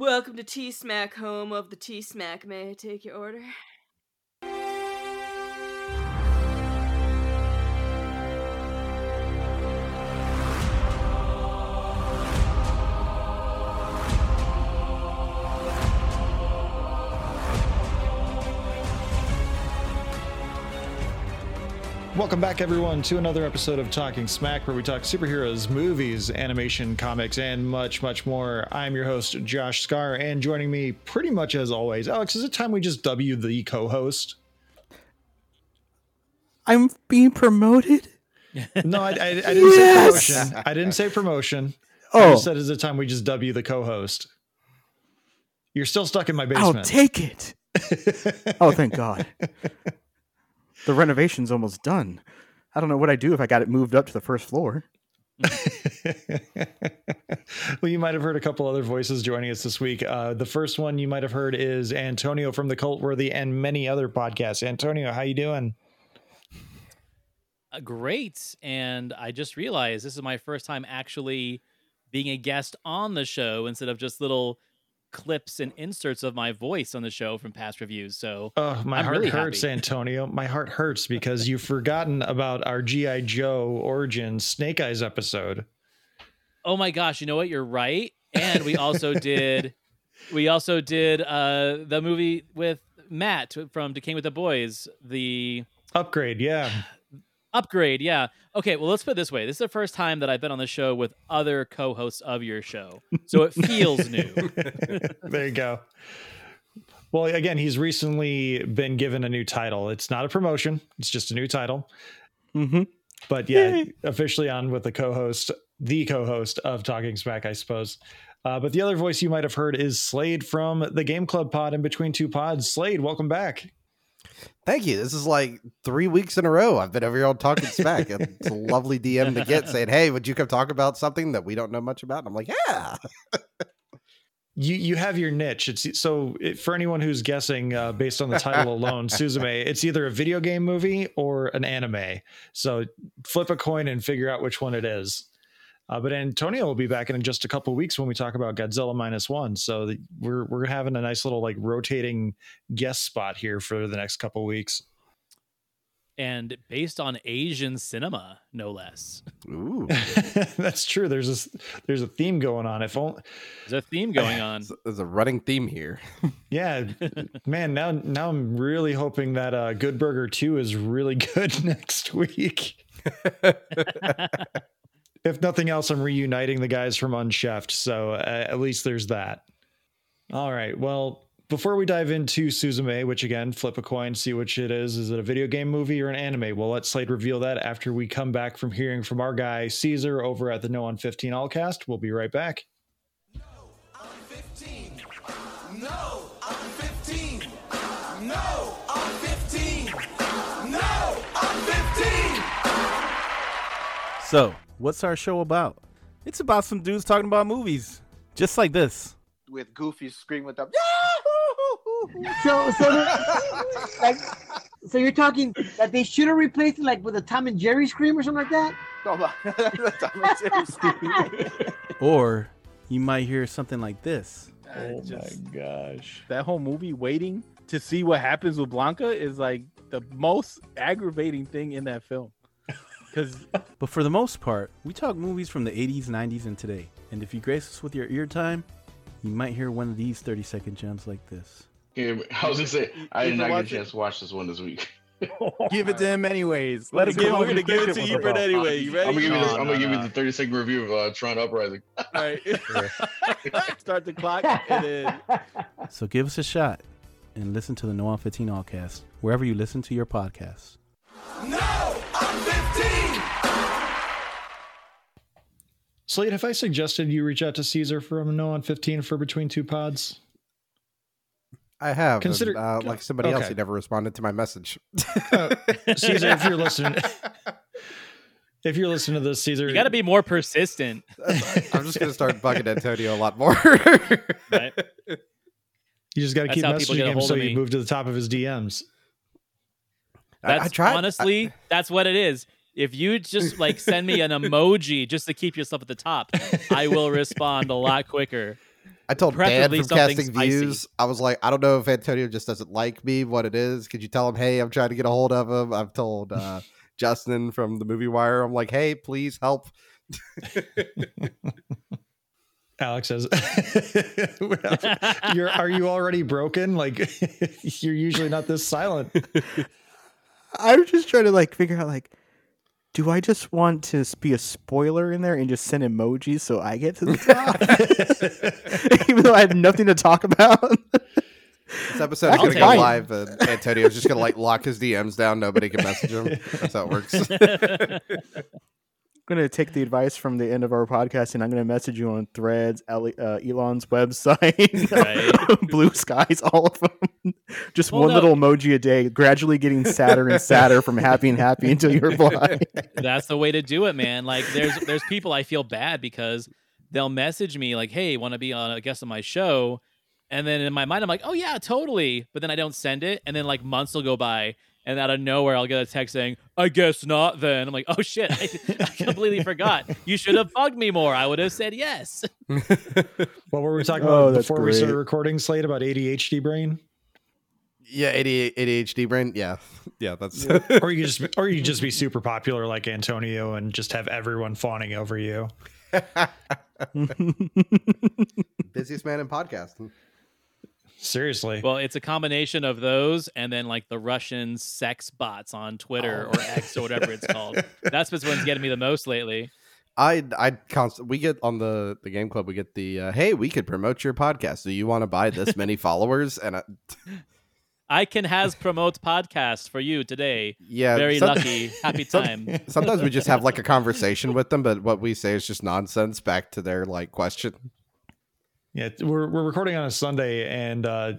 Welcome to T Smack, home of the T Smack. May I take your order? Welcome back, everyone, to another episode of Talking Smack, where we talk superheroes, movies, animation, comics, and much, much more. I'm your host, Josh Scar, and joining me, pretty much as always, Alex. Is it time we just W the co-host? I'm being promoted. No, I, I, I didn't Yes! say promotion. I didn't say promotion. Oh, just said, is it time we just W the co-host? You're still stuck in my basement. I'll take it. Oh, thank God. The renovation's almost done. I don't know what I'd do if I got it moved up to the first floor. well, you might have heard a couple other voices joining us this week. Uh, the first one you might have heard is Antonio from the Cult Worthy and many other podcasts. Antonio, how you doing? Uh, great. And I just realized this is my first time actually being a guest on the show instead of just little clips and inserts of my voice on the show from past reviews. So Oh, my I'm heart really hurts, happy. Antonio. My heart hurts because you've forgotten about our GI Joe Origins Snake Eyes episode. Oh my gosh, you know what? You're right. And we also did we also did uh the movie with Matt from Decaying with the Boys, the Upgrade, yeah. Upgrade. Yeah. Okay, well let's put it this way. This is the first time that I've been on the show with other co-hosts of your show. So it feels new. there you go. Well, again, he's recently been given a new title. It's not a promotion; it's just a new title. Mm-hmm. But yeah, officially on with the co-host, the co-host of Talking Smack, I suppose. Uh, but the other voice you might have heard is Slade from the Game Club Pod in between two pods. Slade, welcome back. Thank you. This is like three weeks in a row. I've been over here on talking smack. It's a lovely DM to get saying, "Hey, would you come talk about something that we don't know much about?" And I'm like, "Yeah." You you have your niche. It's so it, for anyone who's guessing uh, based on the title alone, Suzume. It's either a video game movie or an anime. So flip a coin and figure out which one it is. Uh, but Antonio will be back in just a couple weeks when we talk about Godzilla minus one. So the, we're we're having a nice little like rotating guest spot here for the next couple weeks. and based on Asian cinema, no less. Ooh, That's true. There's this there's a theme going on. If only, There's a theme going on. there's- there's a running theme here. yeah, man. Now now I'm really hoping that uh, Good Burger Two is really good next week. If nothing else, I'm reuniting the guys from Unchefed. So uh, at least there's that. All right. Well, before we dive into Suzume, which again, flip a coin, see which it is. Is it a video game movie or an anime? Well, let Slade reveal that after we come back from hearing from our guy Caesar over at the No on 15 Allcast. We'll be right back. No, I'm 15. No, I'm 15. No, I'm 15. No, I'm 15. So, what's our show about? It's about some dudes talking about movies, just like this. with Goofy screaming with them. So, so, the- like, so you're talking that they should have replaced it like with a Tom and Jerry scream or something like that? Oh, no, but- Tom and Jerry screaming. Or you might hear something like this. Oh just- my gosh. that whole movie waiting to see what happens with Blanca is like the most aggravating thing in that film. Because But for the most part, we talk movies from the 80s, 90s, and today. And if you grace us with your ear time, you might hear one of these 30 second gems like this. Yeah, I was gonna say I did not get a watch it. chance to watch this one this week. give it to him anyways. Let Let us give, go we're gonna give it to description Ebert anyway. You ready? I'm gonna give you this. No, I'm gonna no, give you the 30 second review of uh, Tron Uprising. All right. Start the clock and then So give us a shot and listen to the No on 15 Allcast, wherever you listen to your podcasts. No, Slade, have I suggested you reach out to Caesar from No on 15 for Between Two Pods? I have. Consider- Consider uh, like somebody else He never responded to my message. Caesar, if you're listening, if you're listening to this, Caesar, You got to be more persistent. I'm just gonna start bugging Antonio a lot more. Right? You just got to keep messaging him so of you move to the top of his DMs. I- That's I tried. I- honestly, that's what it is. If you just like send me an emoji just to keep yourself at the top, I will respond a lot quicker. I told Dan Preferably from Casting spicy. Views, I was like, I don't know if Antonio just doesn't like me, what it is. Could you tell him, hey, I'm trying to get a hold of him? I've told uh, Justin from the Movie Wire, I'm like, hey, please help. Alex says, "You're are you already broken? Like you're usually not this silent." I'm just trying to like figure out like, do I just want to be a spoiler in there and just send emojis so I get to the top, even though I have nothing to talk about? This episode's That gonna go fine. live, and Antonio's just going to like lock his DMs down. Nobody can message him. That's how it works. I'm gonna take the advice from the end of our podcast, and I'm gonna message you on Threads, uh, Elon's website, Right. Blue Skies, all of them. Just Well, one no. little emoji a day, gradually getting sadder and sadder from happy and happy until you're blind. That's the way to do it, man. Like there's there's people I feel bad because they'll message me like, "Hey, want to be on a guest on my show?" And then in my mind I'm like, "Oh yeah, totally." But then I don't send it, and then like months will go by, and out of nowhere I'll get a text saying, "I guess not." Then I'm like, "Oh shit, I, I completely forgot. You should have bugged me more. I would have said yes." What were we talking Oh, about that's before we started recording? Slade about ADHD brain, yeah, ADHD brain. Yeah, yeah, that's or you just or you just be super popular like Antonio and just have everyone fawning over you. busiest man in podcasting. Seriously, Well, it's a combination of those and then like the Russian sex bots on Twitter or X or whatever it's called. That's what's one's getting me the most lately. I I const- we get on the the game club we get the uh, hey we could promote your podcast. Do you want to buy this many followers? And I, I can has promote podcast for you today. yeah, Very some- lucky. Happy time. Sometimes we just have like a conversation with them, but what we say is just nonsense back to their like question. Yeah, we're we're recording on a Sunday, and uh,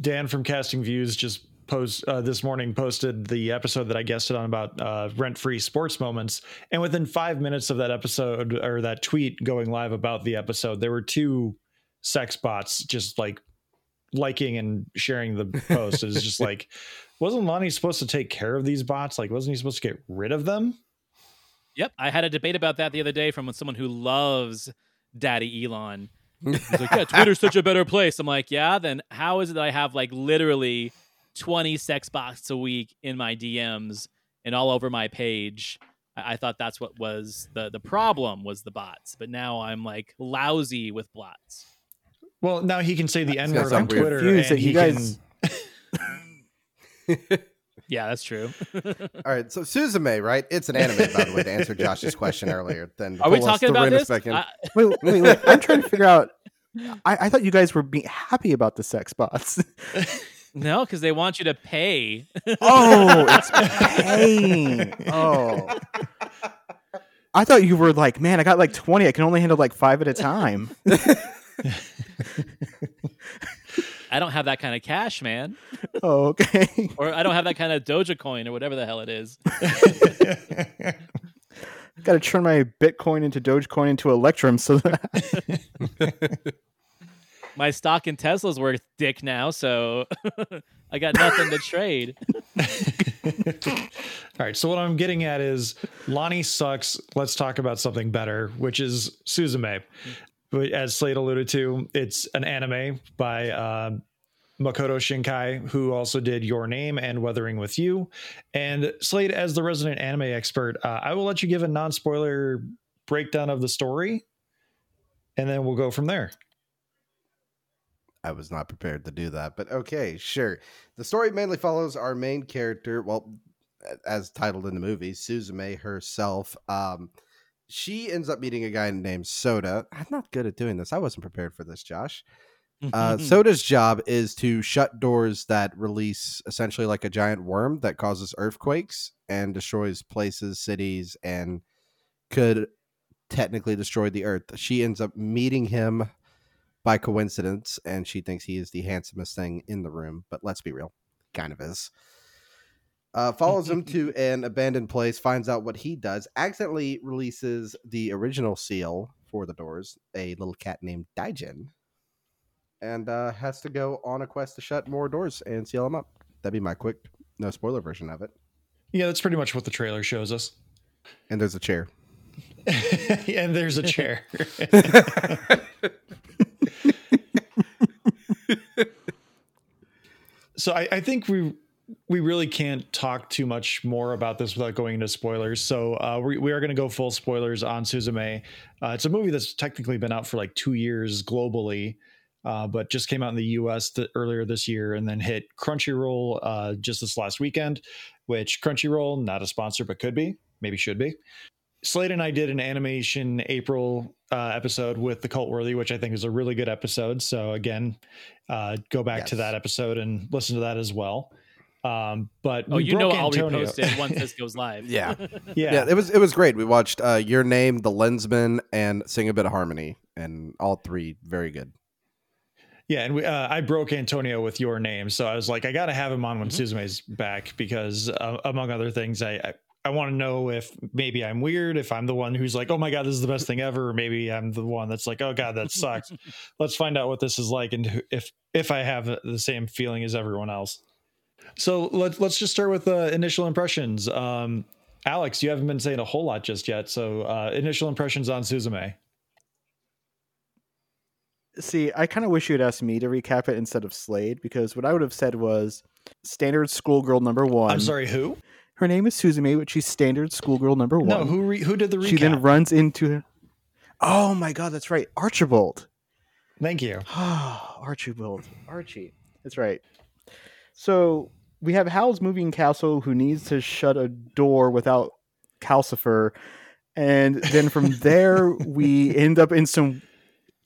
Dan from Casting Views just post uh, this morning posted the episode that I guested on about uh, rent free sports moments, and within five minutes of that episode or that tweet going live about the episode, there were two sex bots just like liking and sharing the post. It's just like, wasn't Lonnie supposed to take care of these bots? Like, wasn't he supposed to get rid of them? Yep. I had a debate about that the other day from someone who loves Daddy Elon. He's like, yeah, Twitter's such a better place. I'm like, yeah, then how is it that I have like literally 20 sex bots a week in my DMs and all over my page? I, I thought that's what was the the problem was the bots, but now I'm like lousy with bots. Well, now he can say the N word on. Twitter. Confused and that you he guys- can- Yeah, that's true. All right, so Suzume, right? It's an anime, by the way, to answer Josh's question earlier. Then Are we pull us talking to about this? back in. I- wait, wait, wait. I'm trying to figure out. I, I thought you guys were being happy about the sex bots. no, because they want you to pay. Oh, it's paying. Oh. I thought you were like, man, I got like 20. I can only handle like five at a time. I don't have that kind of cash, man. Oh, okay. Or I don't have that kind of Dogecoin or whatever the hell it is. got to turn my Bitcoin into Dogecoin into Electrum so that My stock in Tesla's worth dick now, so I got nothing to trade. All right. So what I'm getting at is Lonnie sucks. Let's talk about something better, which is Suzume. As Slade alluded to, it's an anime by uh, Makoto Shinkai, who also did Your Name and Weathering with You. And Slade, as the resident anime expert, uh, I will let you give a non-spoiler breakdown of the story, and then we'll go from there. I was not prepared to do that, but okay, sure. The story mainly follows our main character, well, as titled in the movie, Suzume herself. Um, she ends up meeting a guy named Soda. I'm not good at doing this. I wasn't prepared for this, Josh. Uh, Soda's job is to shut doors that release essentially like a giant worm that causes earthquakes and destroys places, cities, and could technically destroy the earth. She ends up meeting him by coincidence, and she thinks he is the handsomest thing in the room. But let's be real, kind of is. Uh, follows him to an abandoned place, finds out what he does, accidentally releases the original seal for the doors, a little cat named Daijin, and uh, has to go on a quest to shut more doors and seal them up. That'd be my quick, no spoiler version of it. Yeah, that's pretty much what the trailer shows us. And there's a chair. and there's a chair. so I, I think we we really can't talk too much more about this without going into spoilers. So uh, we, we are going to go full spoilers on Suzume. Uh, it's a movie that's technically been out for like two years globally, uh, but just came out in the U.S. Th- earlier this year and then hit Crunchyroll uh, just this last weekend. Which Crunchyroll, not a sponsor, but could be, maybe should be. Slade and I did an animation April uh, episode with the Cult Worthy, which I think is a really good episode. So again, uh, go back to that episode and listen to that as well. Um, but Oh, you know broke I'll Antonio. repost it once this goes live. Yeah. yeah, Yeah, it was it was great. We watched uh, Your Name, The Lensman, and Sing a Bit of Harmony, and all three very good. Yeah, and we, uh, I broke Antonio with your name, so I was like, I got to have him on when Mhm. Suzume's back because, uh, among other things, I I, I want to know if maybe I'm weird, if I'm the one who's like, oh my god, this is the best thing ever, or maybe I'm the one that's like, oh god, that sucks. Let's find out what this is like, and if if I have the same feeling as everyone else. So let's let's just start with uh, initial impressions. Um, Alex, you haven't been saying a whole lot just yet, so uh, initial impressions on Suzume. See, I kind of wish you had asked me to recap it instead of Slade because what I would have said was standard schoolgirl number one. I'm sorry, who? Her name is Suzume, but she's standard schoolgirl number one. No, who re- who did the recap? She then runs into. Oh my god, that's right, Archibald. Thank you. Archibald, Archie. That's right. So we have Howl's moving castle who needs to shut a door without Calcifer, and then from there we end up in some.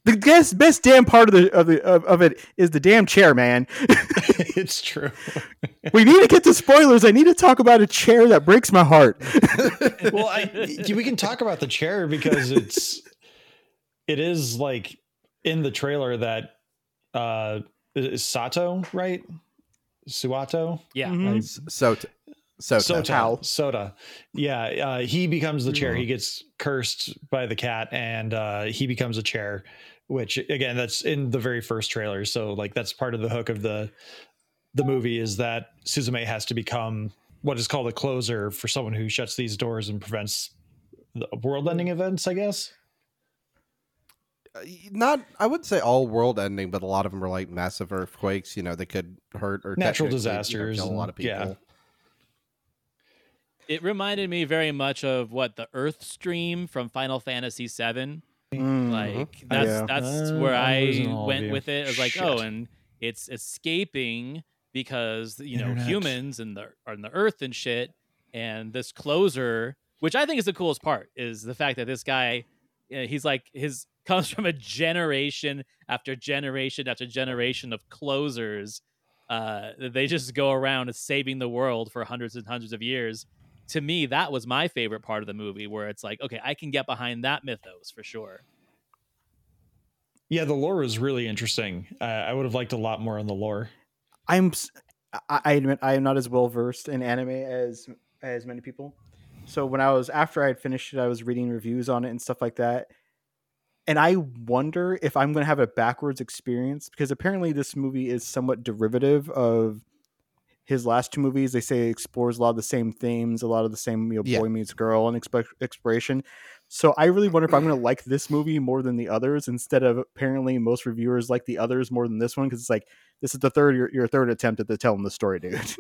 The best, best damn part of the of the of, of it is the damn chair, man. it's true. we need to get to spoilers. I need to talk about a chair that breaks my heart. well, I, we can talk about the chair because it's it is like in the trailer that uh is Sato right? Suato, Yeah. Mhm. S- So, so, Sota, Howl. Soda. Yeah, uh, he becomes the chair. Mhm. He gets cursed by the cat, and uh, he becomes a chair. Which again, that's in the very first trailer. So like that's part of the hook of the the movie is that Suzume has to become what is called a closer for someone who shuts these doors and prevents the world-ending events. I guess. Not I wouldn't say all world ending, but a lot of them were like massive earthquakes. You know, they could hurt or Natural technically, you know, disasters kill a lot of people. yeah. It reminded me very much of what the Earth Stream from Final Fantasy VII. Mm. Like that's Yeah. that's Uh, where I'm I losing all of went with it. I was like, oh, and it's escaping because you know Internet. humans and the are in the Earth and shit. And this closer, which I think is the coolest part, is the fact that this guy, uh, he's like his comes from a generation after generation after generation of closers. Uh, they just go around saving the world for hundreds and hundreds of years to me that was my favorite part of the movie where it's like okay i can get behind that mythos for sure Yeah, the lore is really interesting. Uh, I would have liked a lot more on the lore. I'm s- I, I admit I am not as well versed in anime as as many people. So when I was after I had finished it, I was reading reviews on it and stuff like that. And I wonder if I'm going to have a backwards experience because apparently this movie is somewhat derivative of his last two movies. They say it explores a lot of the same themes, a lot of the same you know, Yeah. boy meets girl and expe- exploration. So I really wonder if I'm going to like this movie more than the others instead of apparently most reviewers like the others more than this one because it's like this is the third your, your third attempt at the telling the story, dude.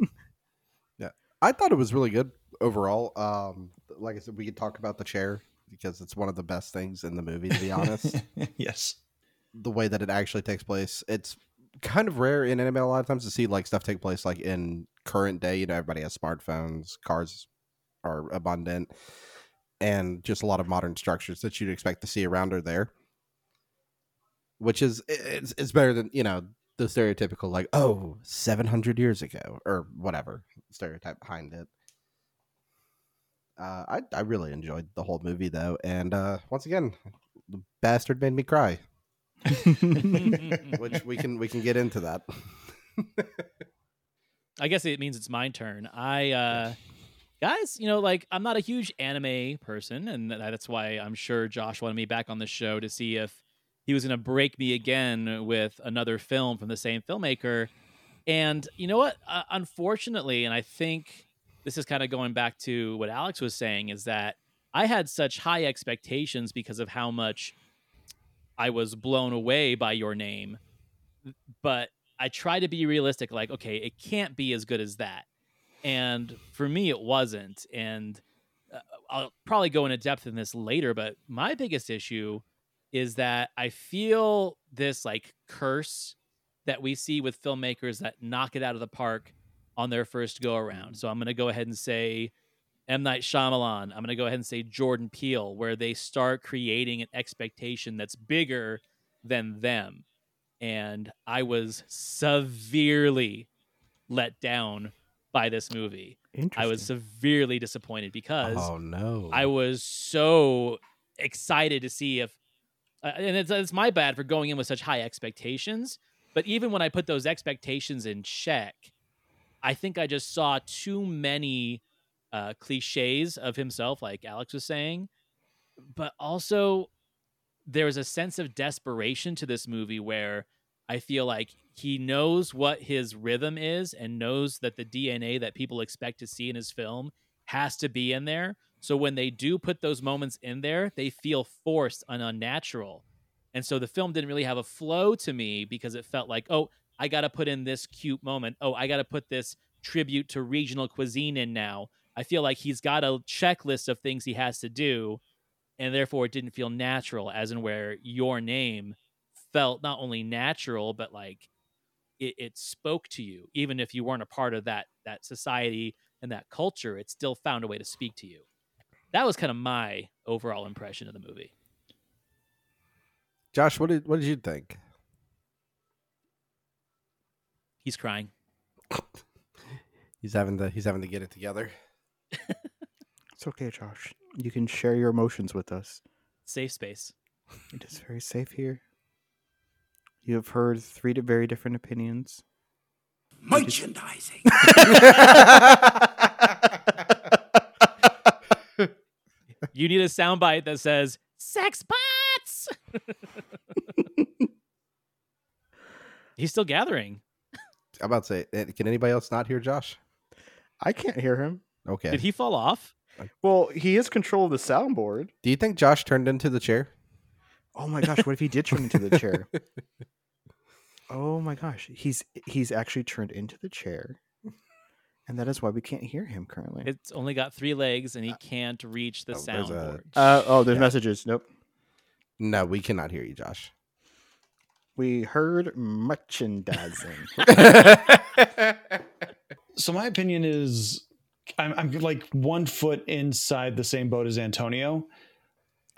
Yeah, I thought it was really good overall. Um, like I said, we could talk about the chair because it's one of the best things in the movie. To be honest, yes. the way that it actually takes place, it's kind of rare in anime a lot of times to see like stuff take place like in current day. You know, everybody has smartphones, cars are abundant, and just a lot of modern structures that you'd expect to see around or there. Which is it's, it's better than you know the stereotypical like oh 700 years ago or whatever stereotype behind it. Uh, I I really enjoyed the whole movie though, and uh, once again, the bastard made me cry, which we can we can get into that. i guess it means it's my turn. I uh guys you know like i'm not a huge anime person and that's why i'm sure josh wanted me back on the show to see if he was going to break me again with another film from the same filmmaker. And you know what? Uh, unfortunately and i think this is kind of going back to what alex was saying is that i had such high expectations because of how much i was blown away by your name but I try to be realistic. Like, okay, it can't be as good as that. And for me, it wasn't. And uh, I'll probably go into depth in this later. But my biggest issue is that I feel this like curse that we see with filmmakers that knock it out of the park on their first go around. So I'm going to go ahead and say M. Night Shyamalan. I'm going to go ahead and say Jordan Peele, where they start creating an expectation that's bigger than them. And I was severely let down by this movie. I was severely disappointed because Oh no. I was so excited to see if, uh, and it's, it's my bad for going in with such high expectations. But even when I put those expectations in check, I think I just saw too many uh, cliches of himself, like Alex was saying. But also, there was a sense of desperation to this movie where I feel like he knows what his rhythm is and knows that the DNA that people expect to see in his film has to be in there. So when they do put those moments in there, they feel forced and unnatural. And so the film didn't really have a flow to me because it felt like, oh, I got to put in this cute moment. Oh, I got to put this tribute to regional cuisine in now. I feel like he's got a checklist of things he has to do. And therefore, it didn't feel natural, as in where your name felt not only natural, but like it, it spoke to you. Even if you weren't a part of that that society and that culture, it still found a way to speak to you. That was kind of my overall impression of the movie. Josh, what did what did you think? He's crying. He's having to he's having to get it together. It's okay, Josh. You can share your emotions with us. Safe space. It is very safe here. You have heard three very different opinions. Merchandising. You need a soundbite that says "sex bots." He's still gathering. I'm about to say, eh, can anybody else not hear Josh? I can't hear him. Okay. Did he fall off? Well, he has control of the soundboard. Do you think Josh turned into the chair? Oh my gosh, what if he did turn into the chair? Oh my gosh, he's he's actually turned into the chair. And that is why we can't hear him currently. It's only got three legs and he can't reach the oh, there's a- soundboard. Uh, oh, there's Yeah. messages. Nope. No, we cannot hear you, Josh. We heard merchandising. So my opinion is, I'm, I'm like one foot inside the same boat as Antonio.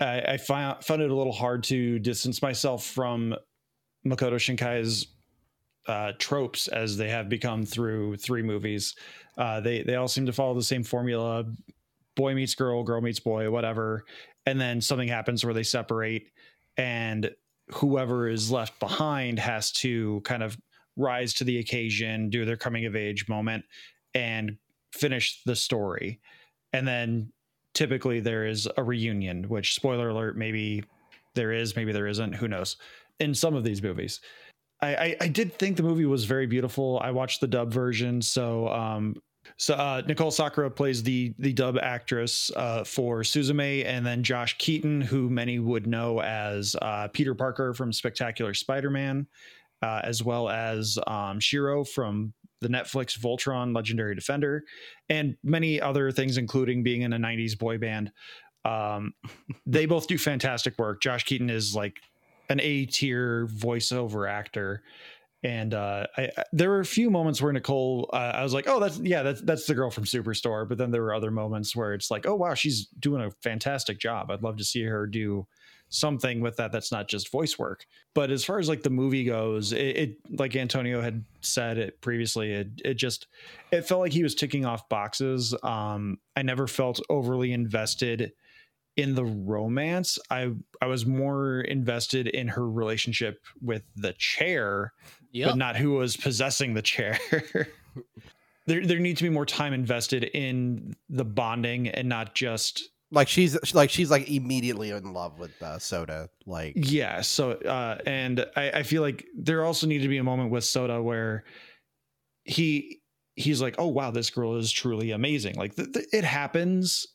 I, I found found it a little hard to distance myself from Makoto Shinkai's uh, tropes as they have become through three movies. Uh, they they all seem to follow the same formula: boy meets girl, girl meets boy, whatever, and then something happens where they separate, and whoever is left behind has to kind of rise to the occasion, do their coming of age moment, and finish the story. And then typically there is a reunion, which spoiler alert, maybe there is, maybe there isn't, who knows. In some of these movies. I, I, I did think the movie was very beautiful. I watched the dub version, so um, so uh, Nichole Sakura plays the the dub actress uh, for Suzume, and then Josh Keaton, who many would know as uh, Peter Parker from Spectacular Spider-Man, uh, as well as um, Shiro from the Netflix Voltron Legendary Defender, and many other things, including being in a '90s boy band. Um, they both do fantastic work. Josh Keaton is like an A tier voiceover actor. And uh, I, I, there were a few moments where Nichole, uh, I was like, "Oh, that's yeah, that's that's the girl from Superstore." But then there were other moments where it's like, "Oh wow, she's doing a fantastic job." I'd love to see her do something with that that's not just voice work. But as far as like the movie goes, it, it like Antonio had said it previously, it it just it felt like he was ticking off boxes. Um, I never felt overly invested in the romance i i was more invested in her relationship with the chair Yep. but not who was possessing the chair there there needs to be more time invested in the bonding and not just Like she's like she's like immediately in love with uh, Soda. Like yeah so uh and i i feel like there also needed to be a moment with soda where he he's like oh wow this girl is truly amazing like th- th- it happens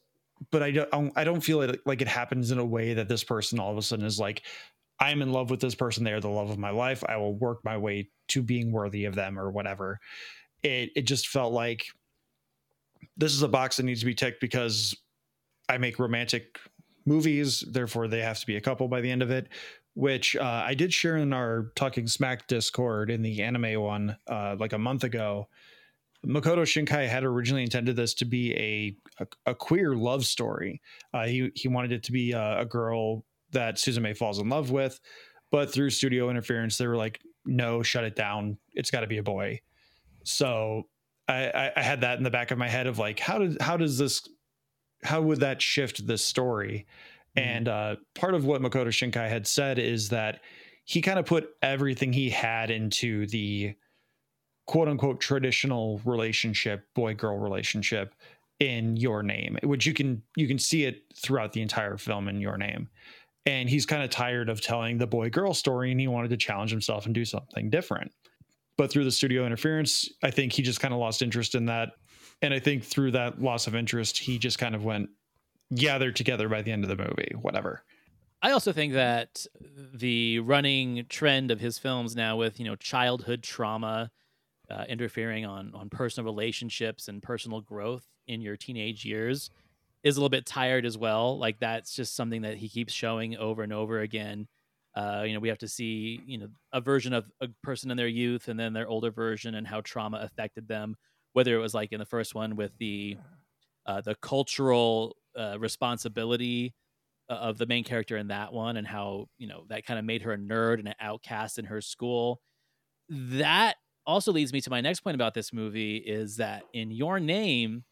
but i don't i don't feel it like it happens in a way that this person all of a sudden is like I'm in love with this person. They are the love of my life. I will work my way to being worthy of them or whatever. It it just felt like this is a box that needs to be ticked because I make romantic movies, therefore they have to be a couple by the end of it. Which uh, I did share in our Talking Smack Discord in the anime one uh, like a month ago. Makoto Shinkai had originally intended this to be a a, a queer love story. Uh, he he wanted it to be a, a girl that Suzume falls in love with, but through studio interference, they were like, "No, shut it down. It's got to be a boy." So I, I, I had that in the back of my head of like, how did how does this, how would that shift this story? And uh, part of what Makoto Shinkai had said is that he kind of put everything he had into the quote unquote traditional relationship, boy girl relationship in your name, which you can you can see it throughout the entire film in your name. And he's kind of tired of telling the boy girl story and he wanted to challenge himself and do something different. But through the studio interference, I think he just kind of lost interest in that. And I think through that loss of interest, he just kind of went, yeah, they're together by the end of the movie, whatever. I also think that the running trend of his films now with, you know, childhood trauma uh, interfering on on personal relationships and personal growth in your teenage years is a little bit tired as well. Like that's just something that he keeps showing over and over again. Uh, you know, we have to see, you know, a version of a person in their youth and then their older version and how trauma affected them. Whether it was like in the first one with the uh, the cultural uh, responsibility uh, of the main character in that one and how you know that kind of made her a nerd and an outcast in her school. That also leads me to my next point about this movie is that in your name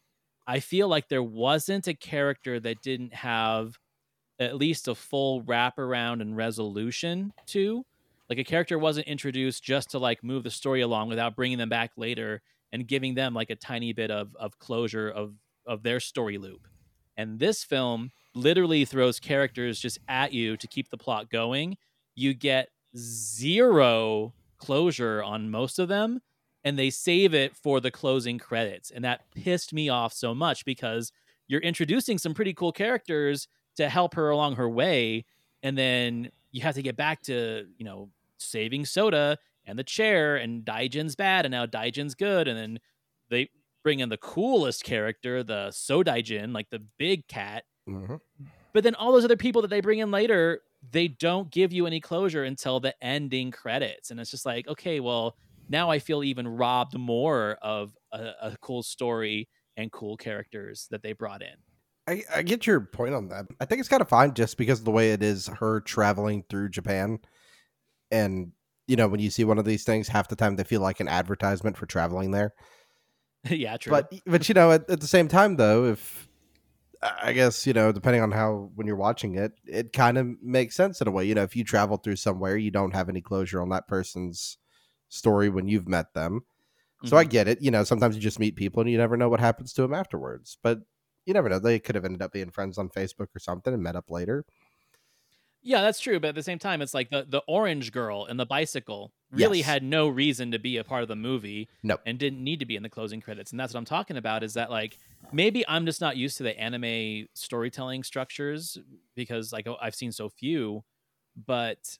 I feel like there wasn't a character that didn't have at least a full wraparound and resolution to. Like a character wasn't introduced just to like move the story along without bringing them back later and giving them like a tiny bit of of closure of of their story loop. And this film literally throws characters just at you to keep the plot going. You get zero closure on most of them and they save it for the closing credits. And that pissed me off so much because you're introducing some pretty cool characters to help her along her way. And then you have to get back to, you know, saving Soda and the chair and Daijin's bad and now Daijin's good. And then they bring in the coolest character, the So Sadaijin, like the big cat. Mm-hmm. But then all those other people that they bring in later, they don't give you any closure until the ending credits. And it's just like, okay, well, now I feel even robbed more of a, a cool story and cool characters that they brought in. I, I get your point on that. I think it's kind of fine just because of the way it is her traveling through Japan. And, you know, when you see one of these things, half the time they feel like an advertisement for traveling there. yeah, true. But, but you know, at, at the same time, though, if I guess, you know, depending on how, when you're watching it, it kind of makes sense in a way. You know, if you travel through somewhere, you don't have any closure on that person's story when you've met them. So Mm-hmm. I get it. You know, sometimes you just meet people and you never know what happens to them afterwards. But you never know. They could have ended up being friends on Facebook or something and met up later. Yeah, that's true. But at the same time, it's like the, the orange girl and the bicycle really Yes. had no reason to be a part of the movie No. and didn't need to be in the closing credits. And that's what I'm talking about is that, like, maybe I'm just not used to the anime storytelling structures because, like, oh, I've seen so few. But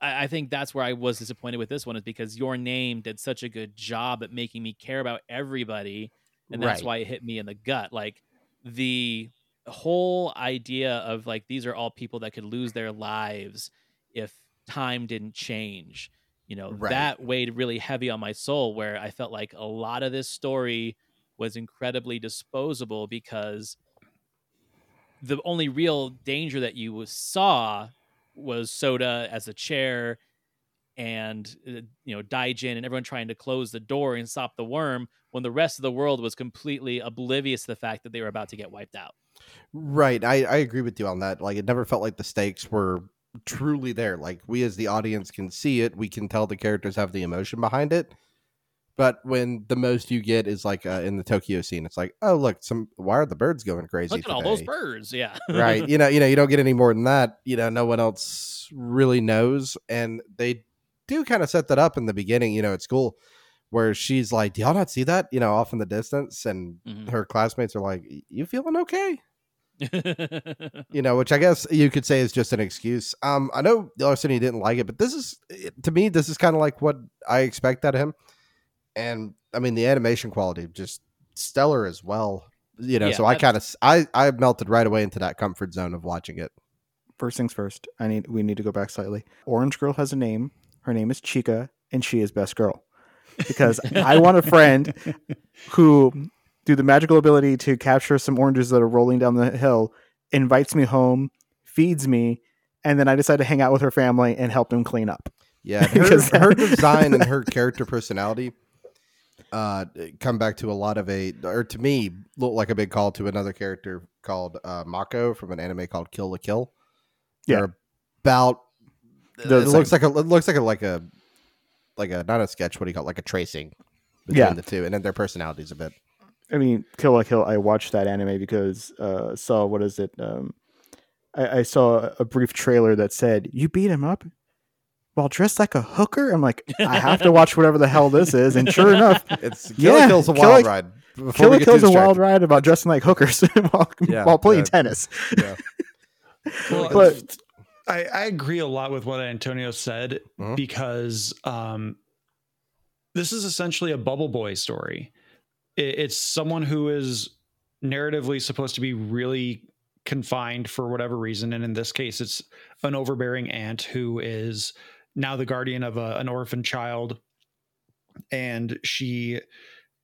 I, I think that's where I was disappointed with this one is because your name did such a good job at making me care about everybody. And that's Right. why it hit me in the gut. Like, the whole idea of like these are all people that could lose their lives if time didn't change you know Right. that weighed really heavy on my soul where i felt like a lot of this story was incredibly disposable because the only real danger that you saw was soda as a chair and uh, you know Daijin and everyone trying to close the door and stop the worm when the rest of the world was completely oblivious to the fact that they were about to get wiped out Right. I, I agree with you on that. Like, it never felt like the stakes were truly there. Like, we as the audience can see it, we can tell the characters have the emotion behind it. But when the most you get is like uh, in the Tokyo scene, it's like, oh look, some why are the birds going crazy? look at all those birds yeah right you know you know you don't get any more than that you know no one else really knows and they do kind of set that up in the beginning you know at school where she's like do y'all not see that you know off in the distance and Mhm. her classmates are like you feeling okay you know, which I guess you could say is just an excuse. Um, I know Larson he didn't like it, but this is to me, this is kind of like what I expect out of him. And I mean, the animation quality just stellar as well. You know, Yeah, so I kind of I I melted right away into that comfort zone of watching it. First things first. I need we need to go back slightly. Orange Girl has a name. Her name is Chika, and she is best girl. Because I want a friend who, through the magical ability to capture some oranges that are rolling down the hill, invites me home, feeds me, and then I decide to hang out with her family and help them clean up. Yeah, her, Because- her design and her character personality uh come back to a lot of a or to me look like a big call to another character called uh Mako from an anime called Kill la Kill. Yeah. They're about They're it the looks like a it looks like a like a like a not a sketch, what do you call it? Like a tracing between Yeah. the two, and then their personalities a bit. I mean, Kill la Kill. I watched that anime because uh, saw what is it? Um, I, I saw a brief trailer that said you beat him up while dressed like a hooker. I'm like, I have to watch whatever the hell this is, and sure enough, It's Kill la yeah, Kill's a wild la- ride. Before Kill la Kill's a wild ride about dressing like hookers while, Yeah, while playing yeah. tennis. Yeah. Well, But- I, I agree a lot with what Antonio said Mhm. because um, this is essentially a bubble boy story. It, it's someone who is narratively supposed to be really confined for whatever reason, and in this case, it's an overbearing aunt who is now the guardian of a, an orphan child, and she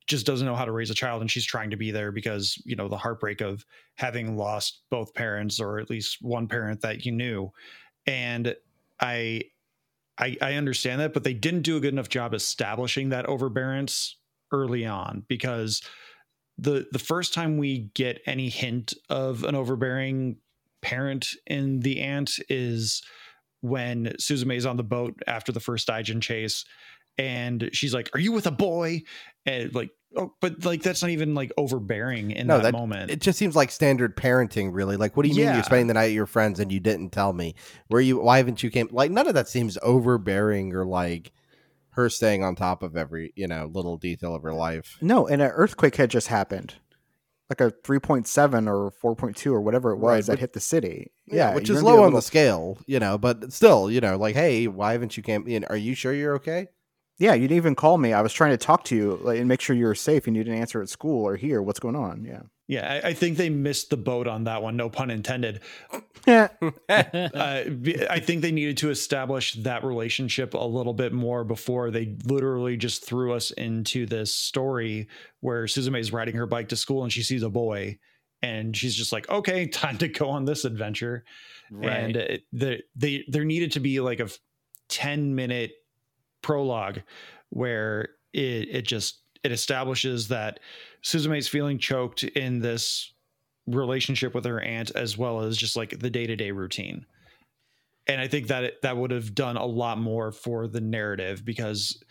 just doesn't know how to raise a child. And she's trying to be there because you know the heartbreak of having lost both parents or at least one parent that you knew. And i i, I understand that but they didn't do a good enough job establishing that overbearance early on because the the first time we get any hint of an overbearing parent in the aunt is when Suzume is on the boat after the first Daijin chase and she's like, "Are you with a boy?" And like, oh, but like that's not even like overbearing in no, that, that moment. It just seems like standard parenting, really. Like, what do you mean you're spending the night at your friends and you didn't tell me? Where you? Why haven't you came? Like, none of that seems overbearing or like her staying on top of every you know little detail of her life. No, and an earthquake had just happened, like a 3.7 or 4.2 or whatever it was Right, that which- hit the city. Yeah, which is low on the scale, you know. But still, you know, like, hey, why haven't you came? You know, are you sure you're okay? Yeah, you didn't even call me. I was trying to talk to you like, and make sure you were safe, and you didn't answer at school or here. What's going on? Yeah. yeah, I, I think they missed the boat on that one. No pun intended. Yeah. uh, b- I think they needed to establish that relationship a little bit more before they literally just threw us into this story where Suzume is riding her bike to school and she sees a boy and she's just like, okay, time to go on this adventure. And Right. it, the, they there needed to be like a 10 minute prologue where it, it just it establishes that Suzume is feeling choked in this relationship with her aunt as well as just like the day-to-day routine. And i think that it, that would have done a lot more for the narrative because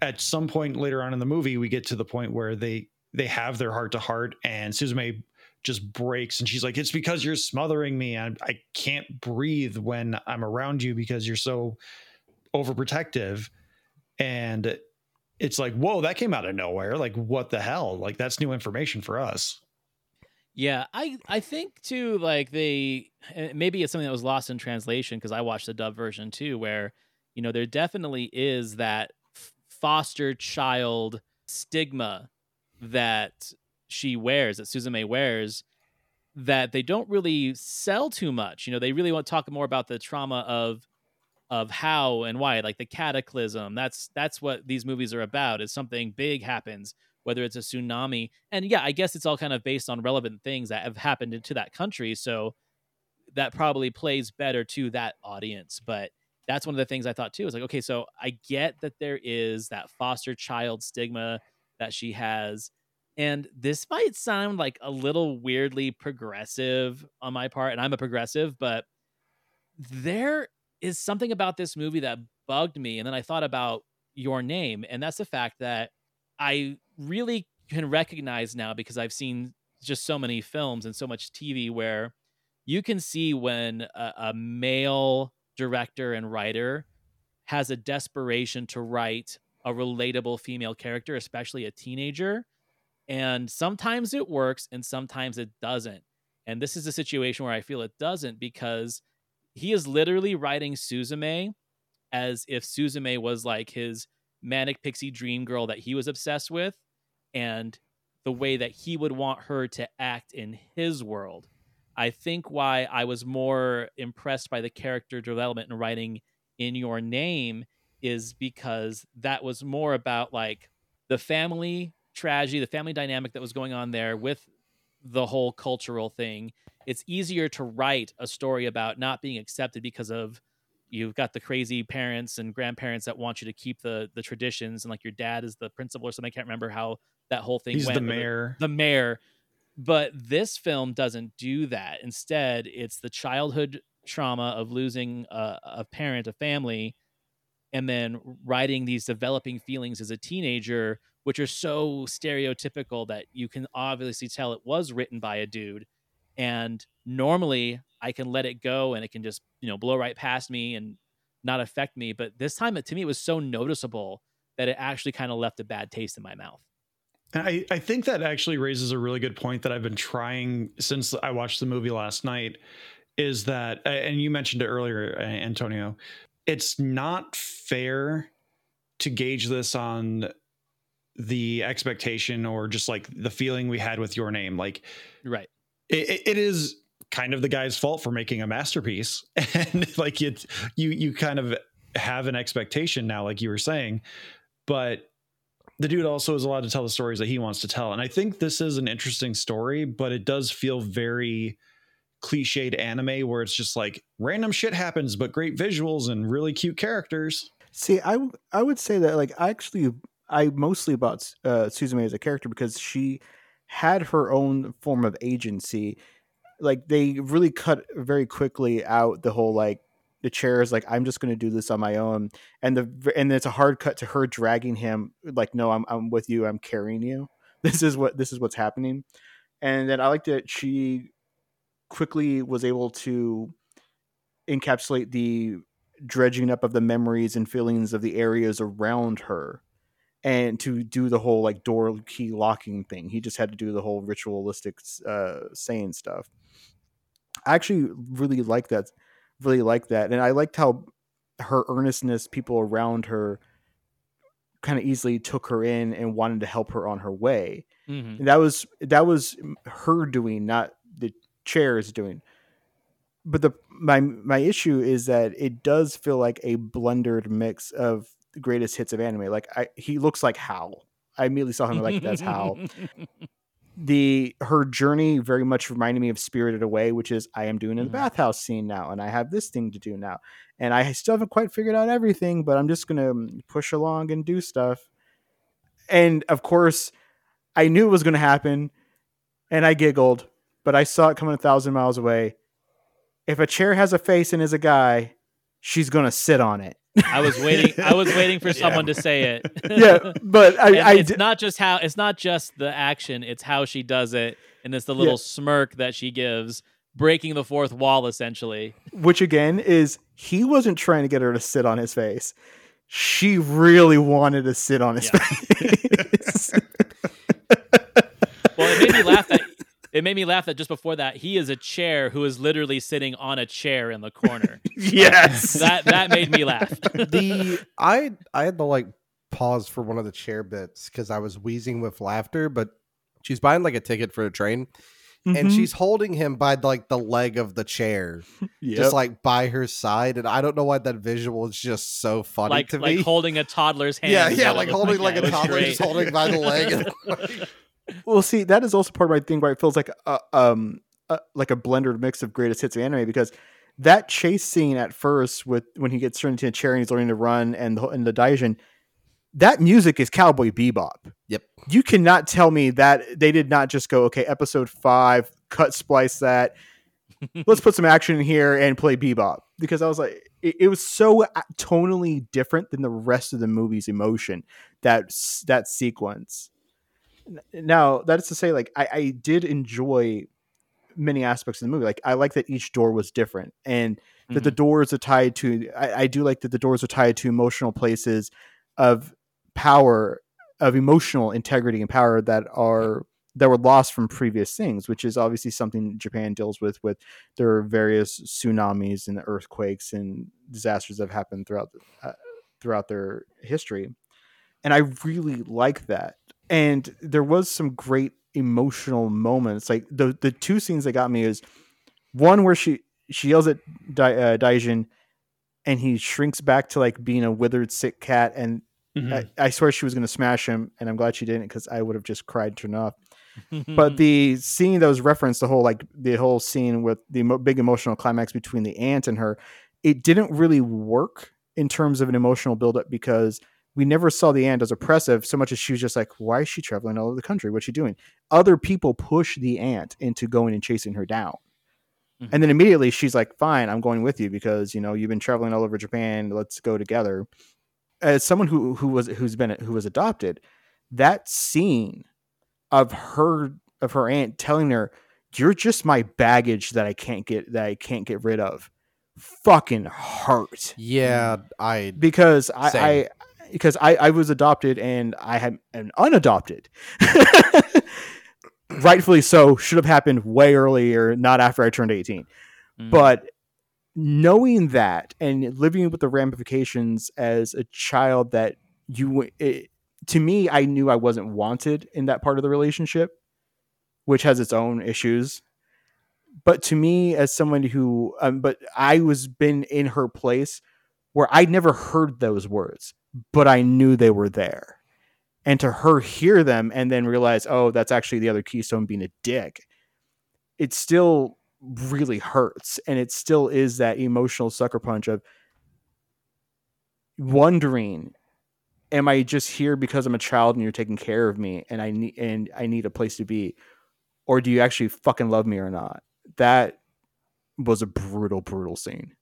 at some point later on in the movie we get to the point where they they have their heart to heart and suzume just breaks and she's like it's because you're smothering me I, I can't breathe when i'm around you because you're so overprotective. And it's like whoa that came out of nowhere. Like what the hell? Like that's new information for us. Yeah, I I think too like they maybe it's something that was lost in translation because I watched the dub version too, where you know there definitely is that foster child stigma that she wears that suzume wears that they don't really sell too much. You know, they really want to talk more about the trauma of of how and why, like the cataclysm. That's that's what these movies are about. Is something big happens, whether it's a tsunami, and yeah, I guess it's all kind of based on relevant things that have happened into that country. So that probably plays better to that audience. But that's one of the things I thought too. Is like, okay, so I get that there is that foster child stigma that she has. And this might sound like a little weirdly progressive on my part, and I'm a progressive, but there is something about this movie that bugged me. And then I thought about your name, and that's the fact that I really can recognize now because I've seen just so many films and so much TV where you can see when a, a male director and writer has a desperation to write a relatable female character, especially a teenager. And sometimes it works and sometimes it doesn't. And this is a situation where I feel it doesn't because he is literally writing Suzume as if Suzume was like his manic pixie dream girl that he was obsessed with and the way that he would want her to act in his world. I think why I was more impressed by the character development and writing in your name is because that was more about like the family tragedy, the family dynamic that was going on there with the whole cultural thing. It's easier to write a story about not being accepted because of you've got the crazy parents and grandparents that want you to keep the the traditions and like your dad is the principal or something. I can't remember how that whole thing He's went. the mayor. The, mayor. But this film doesn't do that. Instead, it's the childhood trauma of losing a, a parent, a family, and then writing these developing feelings as a teenager, which are so stereotypical that you can obviously tell it was written by a dude. And normally I can let it go and it can just, you know, blow right past me and not affect me. But this time, it, to me, it was so noticeable that it actually kind of left a bad taste in my mouth. I, I think that actually raises a really good point that I've been trying since I watched the movie last night is that, and you mentioned it earlier, Antonio, it's not fair to gauge this on the expectation or just like the feeling we had with your name. Like, right. It, it is kind of the guy's fault for making a masterpiece. And like it, you, you kind of have an expectation now, like you were saying, but the dude also is allowed to tell the stories that he wants to tell. And I think this is an interesting story, but it does feel very cliched anime where it's just like random shit happens, but great visuals and really cute characters. See, i i would say that like I actually I mostly bought uh, Suzume as a character because she had her own form of agency. Like they really cut very quickly out the whole like the chair is like I'm just going to do this on my own, and the and it's a hard cut to her dragging him like no I'm I'm with you I'm carrying you. This is what this is what's happening, and then I like that she quickly was able to encapsulate the dredging up of the memories and feelings of the areas around her and to do the whole like door key locking thing. He just had to do the whole ritualistic uh saying stuff. I actually really like that really like that and i liked how her earnestness people around her kind of easily took her in and wanted to help her on her way. Mhm. and that was that was her doing not the chairs doing. But the my my issue is that it does feel like a blundered mix of greatest hits of anime. Like I, he looks like Howl. I immediately saw him like that's Howl. the her journey very much reminded me of Spirited Away, which is I am doing in the mm-hmm. bathhouse scene now, and I have this thing to do now, and I still haven't quite figured out everything, but I'm just gonna um, push along and do stuff. And of course, I knew it was gonna happen, and I giggled, but I saw it coming a thousand miles away. If a chair has a face and is a guy, she's gonna sit on it. I was waiting. I was waiting for someone to say it. Yeah, but I- I it's di- not just how. It's not just the action. It's how she does it, and it's the little Yeah. smirk that she gives, breaking the fourth wall essentially. which again is he wasn't trying to get her to sit on his face. She really wanted to sit on his face. Well, it made me laugh that it made me laugh that just before that he is a chair who is literally sitting on a chair in the corner. Yes. that that made me laugh. the I I had to like pause for one of the chair bits because I was wheezing with laughter, but she's buying like a ticket for a train. And Mhm. she's holding him by like the leg of the chair, Yep. just like by her side, and I don't know why that visual is just so funny like to like me. holding a toddler's hand. yeah, yeah, like holding like Yeah, it a was toddler, great. just holding by the leg. Well, see, that is also part of my thing where it feels like a, um a, like a blended mix of greatest hits of anime because that chase scene at first with when he gets turned into a chair and he's learning to run and the, and the Daijin, that music is Cowboy Bebop. Yep. You cannot tell me that they did not just go, okay, episode five, cut splice that. Let's put some action in here and play Bebop because I was like, it, it was so tonally different than the rest of the movie's emotion that that sequence. Now that is to say, like I, I did enjoy many aspects of the movie. Like I like that each door was different and that the doors are tied to. I, I do like that the doors are tied to emotional places of power, of emotional integrity and power that are that were lost from previous things, which is obviously something Japan deals with with their various tsunamis and earthquakes and disasters that have happened throughout uh, throughout their history. And I really like that. And there was some great emotional moments. Like the the two scenes that got me is one where she she yells at Dai, uh, Daijin and he shrinks back to like being a withered sick cat and Mhm. I, I swear she was going to smash him and i'm glad she didn't because i would have just cried turned off but the scene that was referenced the whole like the whole scene with the emo- big emotional climax between the aunt and her it didn't really work in terms of an emotional buildup because we never saw the aunt as oppressive so much as she was just like why is she traveling all over the country? What's she doing? Other people push the aunt into going and chasing her down. Mhm. and then immediately she's like fine i'm going with you because you know you've been traveling all over japan. Let's go together. As someone who who was who's been who was adopted that scene of her of her aunt telling her you're just my baggage that i can't get that i can't get rid of. Fucking hurt Yeah, I because I, I because I, I was adopted and I had an unadopted. Rightfully so, should have happened way earlier, not after I turned 18. Mhm. But knowing that and living with the ramifications as a child that you it, to me I knew I wasn't wanted in that part of the relationship, which has its own issues. But to me as someone who um, but I was been in her place where I'd never heard those words, but I knew they were there. And to her hear them and then realize, oh, that's actually the other Keystone being a dick, it still really hurts. And it still is that emotional sucker punch of wondering, am I just here because I'm a child and you're taking care of me and I need and I need a place to be? Or do you actually fucking love me or not? That was a brutal, brutal scene.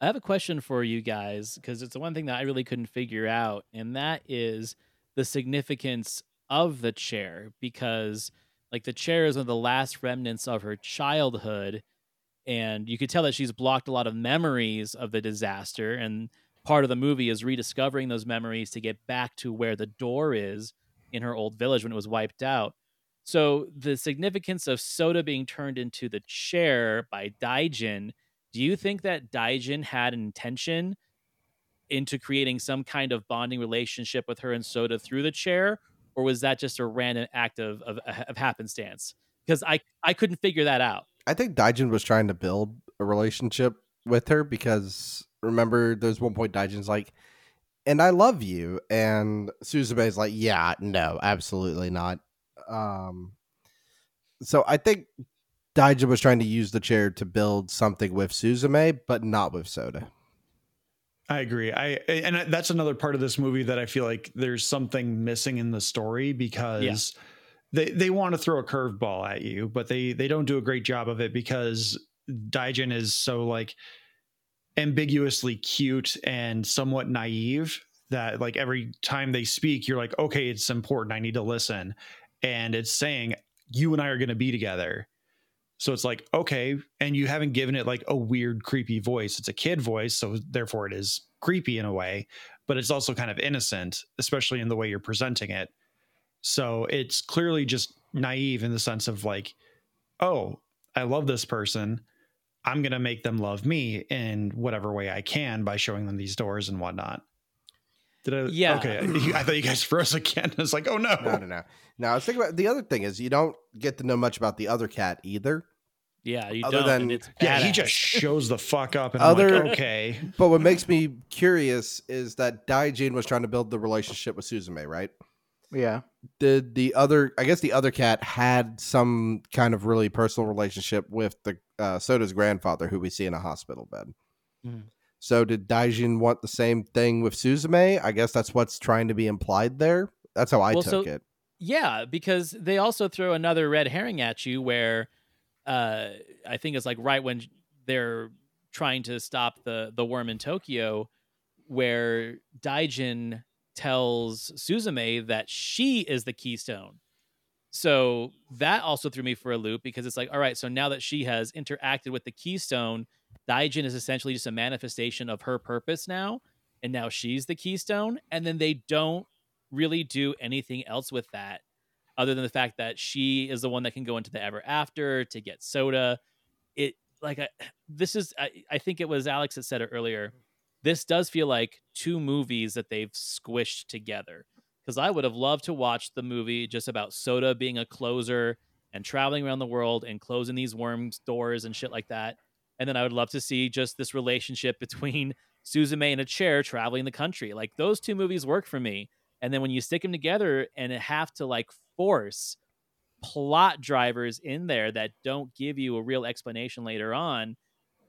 I have a question for you guys because it's the one thing that I really couldn't figure out, and that is the significance of the chair. Because, like, the chair is one of the last remnants of her childhood, and you could tell that she's blocked a lot of memories of the disaster. And part of the movie is rediscovering those memories to get back to where the door is in her old village when it was wiped out. So, the significance of Soda being turned into the chair by Daijin do you think that Daijin had an intention into creating some kind of bonding relationship with her and Soda through the chair, or was that just a random act of of, of happenstance? Because I I couldn't figure that out. I think Daijin was trying to build a relationship with her because remember, there's one point Daijin's like, "And I love you," and Suzume's like, "Yeah, no, absolutely not." Um, so I think Daijin was trying to use the chair to build something with Suzume, but not with Soda. I agree. I and that's another part of this movie that I feel like there's something missing in the story because they they want to throw a curveball at you, but they they don't do a great job of it because Daijin is so like ambiguously cute and somewhat naive that like every time they speak you're like okay it's important I need to listen and it's saying you and I are going to be together. So it's like, okay, and you haven't given it like a weird, creepy voice. It's a kid voice, so therefore it is creepy in a way, but it's also kind of innocent, especially in the way you're presenting it. So it's clearly just naive in the sense of like, oh, I love this person. I'm going to make them love me in whatever way I can by showing them these doors and whatnot. Did I? Yeah. Okay. I thought you guys froze again. I was like, oh no. No, no, no. Now I was thinking about the other thing is you don't get to know much about the other cat either. Yeah, you Other don't. than- and it's Yeah, he just shows the fuck up and I'm Other- like, okay. But what makes me curious is that Daijin was trying to build the relationship with Suzume, right? Yeah. Did the other, I guess the other cat had some kind of really personal relationship with the uh, Soda's grandfather, who we see in a hospital bed. Mhm. So did Daijin want the same thing with Suzume? I guess that's what's trying to be implied there. That's how I Well, took so- it. Yeah, because they also throw another red herring at you where uh I think it's like right when they're trying to stop the the worm in Tokyo where Daijin tells Suzume that she is the keystone. So that also threw me for a loop because it's like, all right, so now that she has interacted with the keystone, Daijin is essentially just a manifestation of her purpose now, and now she's the keystone, and then they don't really do anything else with that. other than the fact that she is the one that can go into the ever after to get soda. It like I, this is I, I think it was Alex that said it earlier. This does feel like two movies that they've squished together. Because I would have loved to watch the movie just about Soda being a closer and traveling around the world and closing these worms doors and shit like that. And then I would love to see just this relationship between Suzume and a chair traveling the country. Like those two movies work for me. And then when you stick them together and have to like force plot drivers in there that don't give you a real explanation later on,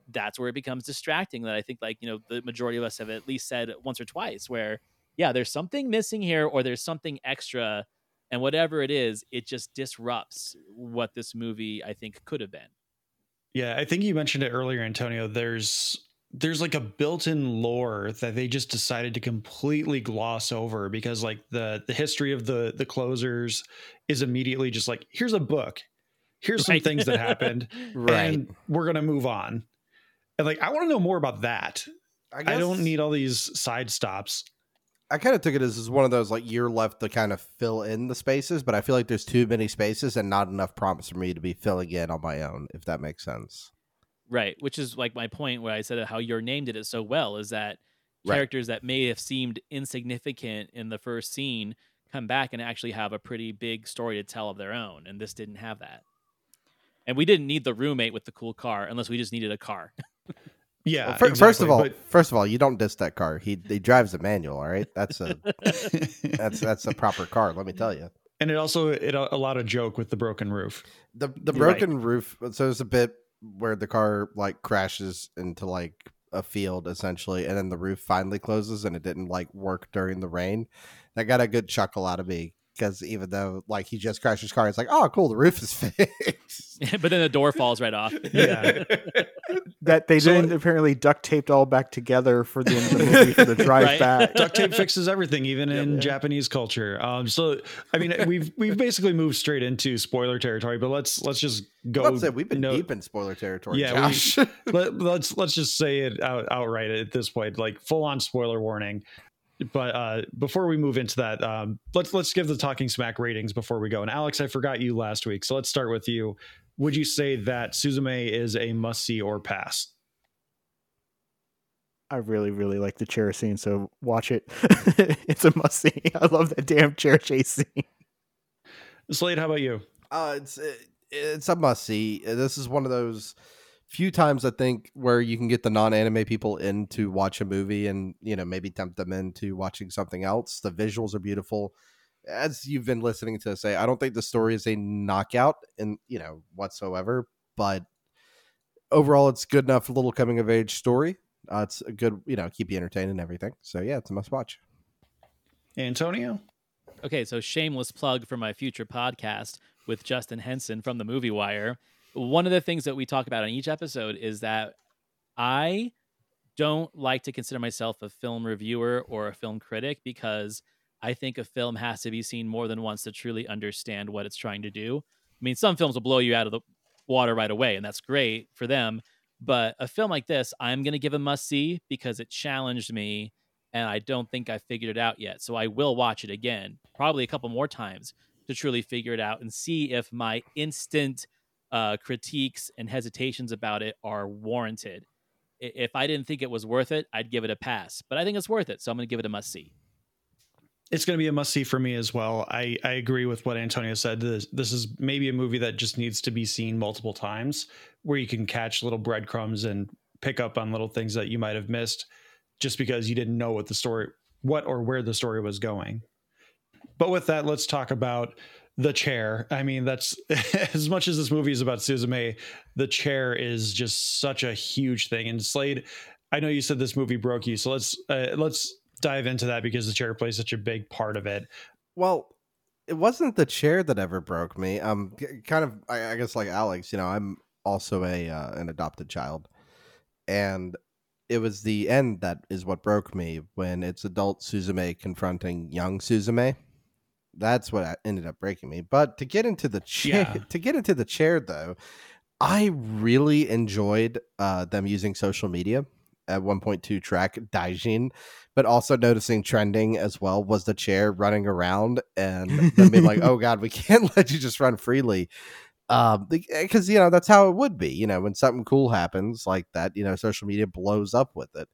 that's where it becomes distracting. That I think like, you know, the majority of us have at least said once or twice where, yeah, there's something missing here or there's something extra. And whatever it is, it just disrupts what this movie I think could have been. Yeah, I think you mentioned it earlier, Antonio. There's there's like a built-in lore that they just decided to completely gloss over because like the the history of the the closers is immediately just like here's a book here's some Right. things that happened Right. and we're gonna move on and like i want to know more about that I, i, don't need all these side stops I kind of took it as, as one of those like you're left to kind of fill in the spaces, but I feel like there's too many spaces and not enough prompts for me to be filling in on my own, if that makes sense. Right, which is like my point where I said how your name did it so well is that Right. characters that may have seemed insignificant in the first scene come back and actually have a pretty big story to tell of their own, and this didn't have that. And we didn't need the roommate with the cool car unless we just needed a car. yeah Well, fir- first of all, but- first of all, you don't diss that car. He he drives a manual. All right, that's a that's that's a proper car. Let me tell you. and it also it allowed a lot of joke with the broken roof the the Right. broken roof uh, so there's a bit where the car like crashes into like a field essentially and then the roof finally closes and it didn't like work during the rain that got a good chuckle out of me because even though like he just crashed his car it's like oh cool the roof is fixed but then the door falls right off. yeah That they So- didn't apparently duct taped all back together for the end of the movie for the drive Right. back. duct tape fixes everything even in Yeah. japanese culture um so i mean we've we've basically moved straight into spoiler territory but let's let's just go Let's say we've been no- deep in spoiler territory Yeah, we- Josh. Let, let's let's just say it out, outright at this point like full on spoiler warning but uh before we move into that um let's let's give the talking smack ratings before we go and alex i forgot you last week so let's start with you would you say that suzume is a must see or pass I really, really like the chair scene, so watch it. it's a must see. I love that damn chair chase scene. slade how about you Uh, it's it's a must see. This is one of those few times I think where you can get the non-anime people in to watch a movie and you know maybe tempt them into watching something else. The visuals are beautiful. As you've been listening to say, I don't think the story is a knockout in you know whatsoever, but overall it's good enough little coming of age story. Uh, it's a good you know keep you entertained and everything. So yeah, it's a must watch. antonio Okay, so shameless plug for my future podcast with Justin Henson from the Movie Wire. One of the things that we talk about in each episode is that I don't like to consider myself a film reviewer or a film critic because I think a film has to be seen more than once to truly understand what it's trying to do. I mean, some films will blow you out of the water right away, and that's great for them. But a film like this, I'm going to give a must see because it challenged me and I don't think I figured it out yet. So I will watch it again, probably a couple more times to truly figure it out and see if my instant uh, critiques and hesitations about it are warranted. If I didn't think it was worth it, I'd give it a pass. But I think it's worth it, so I'm going to give it a must see. it's going to be a must see for me as well. I, I agree with what Antonio said. This, this is maybe a movie that just needs to be seen multiple times where you can catch little breadcrumbs and pick up on little things that you might have missed just because you didn't know what the story, what or where the story was going. But with that, let's talk about the chair. I mean, that's as much as this movie is about Suzume, the chair is just such a huge thing. And Slade, I know you said this movie broke you, so let's uh, let's dive into that because the chair plays such a big part of it. Well, it wasn't the chair that ever broke me. Um, kind of, I, I guess, like Alex. You know, I'm also a uh, an adopted child, and it was the end that is what broke me when it's adult Suzume confronting young Suzume. That's what ended up breaking me. But to get into the chair, Yeah. to get into the chair though, I really enjoyed uh, them using social media at 1.2 track Daijin, but also noticing trending as well was the chair running around and them being like, "Oh God, we can't let you just run freely." Um, because you know that's how it would be. You know, when something cool happens like that, you know, social media blows up with it.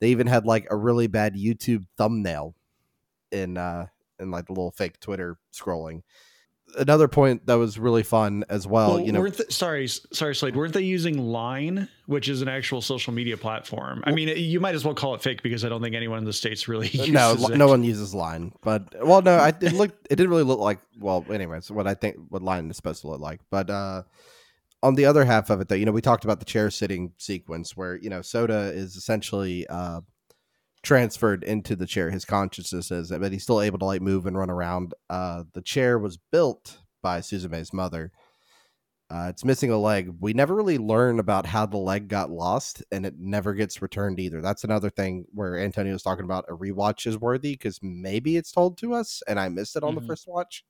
They even had like a really bad YouTube thumbnail in uh in like the little fake Twitter scrolling. Another point that was really fun as well, Well, you know, sorry, sorry, Slade. Weren't they using Line, which is an actual social media platform? I mean, you might as well call it fake because I don't think anyone in the states really uses no, it. no one uses line, but well, no, I it looked it didn't really look like well. Anyways, what I think what line is supposed to look like, but uh on the other half of it, though, you know, we talked about the chair sitting sequence where you know Soda is essentially uh transferred into the chair. His consciousness is, but he's still able to like move and run around. Uh The chair was built by Suzume's mother. Uh, it's missing a leg. We never really learn about how the leg got lost, and it never gets returned either. That's another thing where Antonio was talking about a rewatch is worthy because maybe it's told to us, and I missed it on Mhm. the first watch.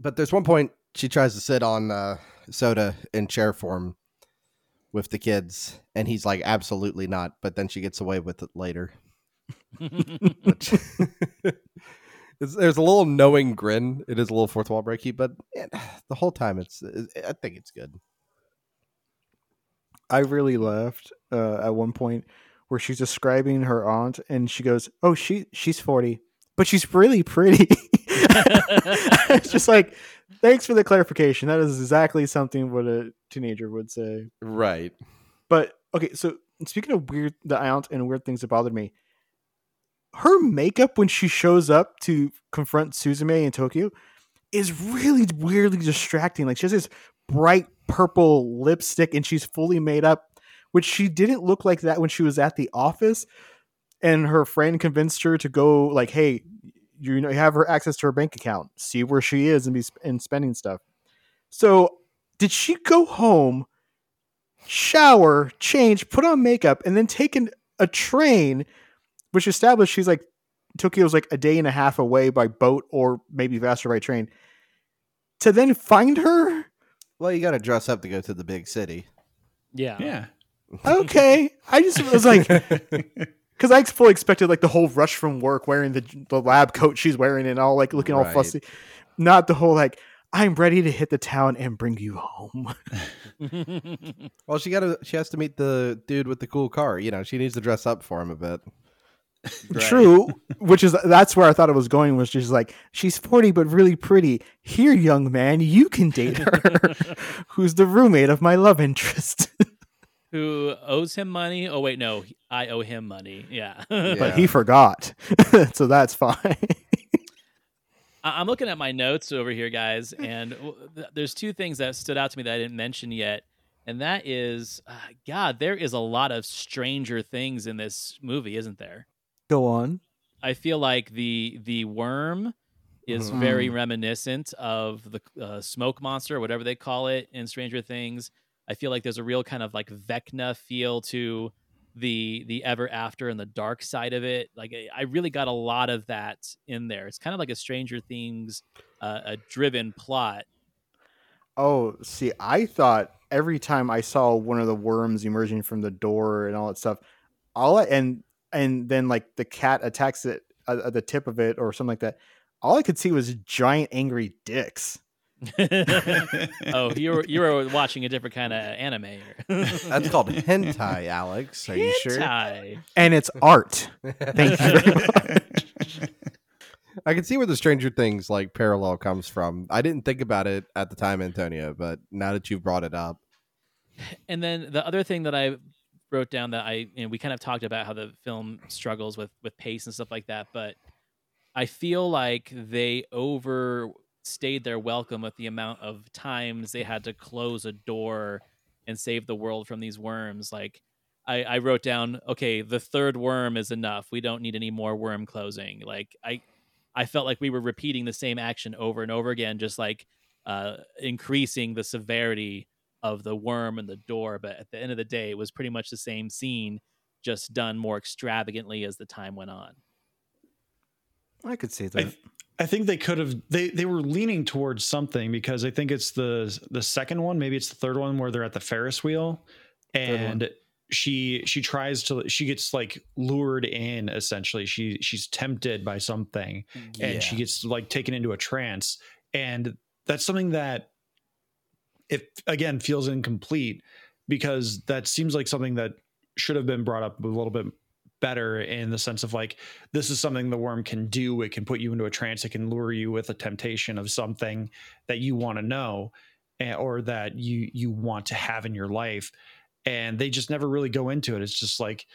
But there's one point she tries to sit on uh, Soda in chair form with the kids, and he's like, "Absolutely not." But then she gets away with it later. Which there's a little knowing grin. It is a little fourth wall breaky, but the whole time it's. I think it's good. I really laughed uh, at one point where she's describing her aunt, and she goes, "Oh, she she's forty, but she's really pretty." it's just like, thanks for the clarification. That is exactly something what a teenager would say. Right. But okay, so speaking of weird, the aunt and weird things that bothered me, her makeup when she shows up to confront Suzume in Tokyo is really weirdly distracting. Like she has this bright purple lipstick and she's fully made up, which she didn't look like that when she was at the office. And her friend convinced her to go like, "Hey, you know, you have her access to her bank account, see where she is, and be sp- and spending stuff." So, did she go home, shower, change, put on makeup, and then take an, a train, which established she's like Tokyo's like a day and a half away by boat or maybe faster by train, to then find her? Well, you got to dress up to go to the big city. Yeah. Yeah. Okay, I just was like. Because I fully expected like the whole rush from work, wearing the the lab coat she's wearing and all like looking all Right. fussy, not the whole like I'm ready to hit the town and bring you home. Well, she got to. She has to meet the dude with the cool car. You know, she needs to dress up for him a bit. True, which is that's where I thought it was going. Was just like she's forty but really pretty. Here, young man, you can date her. Who's the roommate of my love interest? Who owes him money? Oh wait, no, I owe him money. Yeah. but he forgot, so that's fine. I- I'm looking at my notes over here, guys, and there's two things that stood out to me that I didn't mention yet, and that is, uh, God, there is a lot of Stranger Things in this movie, isn't there? Go on. I feel like the the worm is Mhm. very reminiscent of the uh, smoke monster, whatever they call it in Stranger Things. I feel like there's a real kind of like Vecna feel to the the ever after and the dark side of it. Like I- I really got a lot of that in there. It's kind of like a Stranger Things uh, a driven plot. Oh, see, I thought every time I saw one of the worms emerging from the door and all that stuff, all I, and and then like the cat attacks it uh, at the tip of it or something like that. All I could see was giant angry dicks. oh, you were you were watching a different kind of anime. That's called hentai, Alex. Are you sure? Hentai. And it's art. Thank you very much. I can see where the Stranger Things like parallel comes from. I didn't think about it at the time, Antonio, but now that you've brought it up, And then the other thing that I wrote down that I you know, we kind of talked about how the film struggles with with pace and stuff like that, but I feel like they overstayed their welcome with the amount of times they had to close a door and save the world from these worms. Like I, I wrote down, okay, the third worm is enough. We don't need any more worm closing. Like I I felt like we were repeating the same action over and over again, just like uh, increasing the severity of the worm and the door. But at the end of the day, it was pretty much the same scene, just done more extravagantly as the time went on. I could see I, that. th- I think they could have they they were leaning towards something because I think it's the the second one, maybe it's the third one where they're at the Ferris wheel and she she tries to she gets like lured in essentially she she's tempted by something and she gets like taken into a trance and that's something that it again feels incomplete because that seems like something that should have been brought up a little bit better in the sense of like this is something the worm can do. It can put you into a trance. It can lure you with a temptation of something that you want to know eh, or that you you want to have in your life. And they just never really go into it. It's just like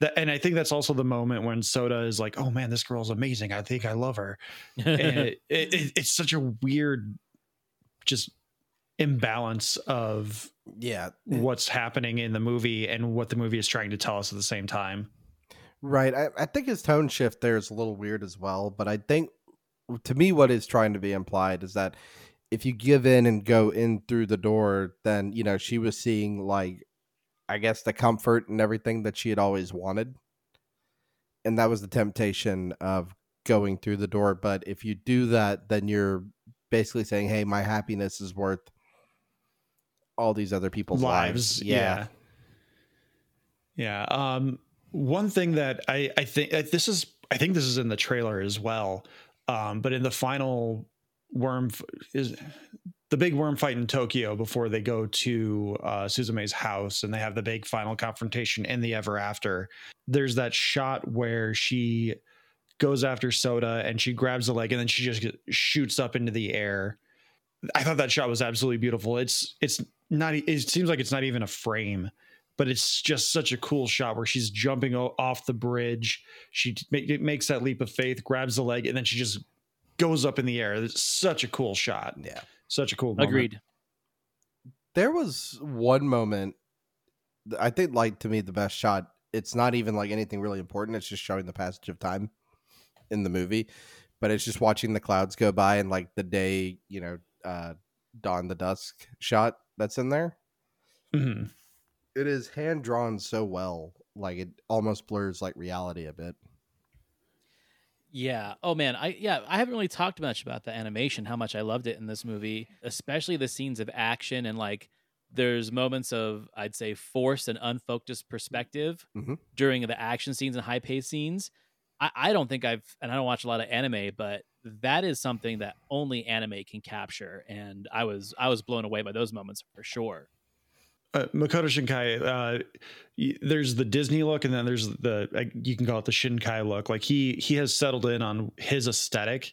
that and i think that's also the moment when soda is like oh man this girl's amazing. I think i love her. And it, it- it's such a weird just imbalance of yeah what's happening in the movie and what the movie is trying to tell us at the same time Right. I, I think his tone shift there is a little weird as well. But I think to me, what is trying to be implied is that if you give in and go in through the door, then, you know, she was seeing like, I guess, the comfort and everything that she had always wanted. And that was the temptation of going through the door. But if you do that, then you're basically saying, hey, my happiness is worth all these other people's lives. lives. yeah. Yeah. Um one thing that i i think uh, this is i think this is in the trailer as well um but in the final worm f- is the big worm fight in tokyo before they go to uh suzume's house and they have the big final confrontation in the ever after there's that shot where she goes after soda and she grabs the leg and then she just shoots up into the air I thought that shot was absolutely beautiful. It's it's not. e- It seems like it's not even a frame, but it's just such a cool shot where she's jumping off the bridge. She t- ma- it makes that leap of faith, grabs the leg, and then she just goes up in the air. It's such a cool shot. Yeah, such a cool. Moment. Agreed. there was one moment th- i think like to me the best shot it's not even like anything really important it's just showing the passage of time in the movie but it's just watching the clouds go by and like the day you know uh dawn the dusk shot that's in there Mhm. it is hand drawn so well like it almost blurs like reality a bit Yeah. Oh man. I yeah. I haven't really talked much about the animation. How much I loved it in this movie, especially the scenes of action and like. There's moments of I'd say forced and unfocused perspective Mhm. during the action scenes and high paced scenes. I, I don't think I've and I don't watch a lot of anime, but that is something that only anime can capture. And I was I was blown away by those moments for sure. uh, Makoto Shinkai, uh, y- there's the Disney look, and then there's the like, you can call it the Shinkai look. Like he he has settled in on his aesthetic,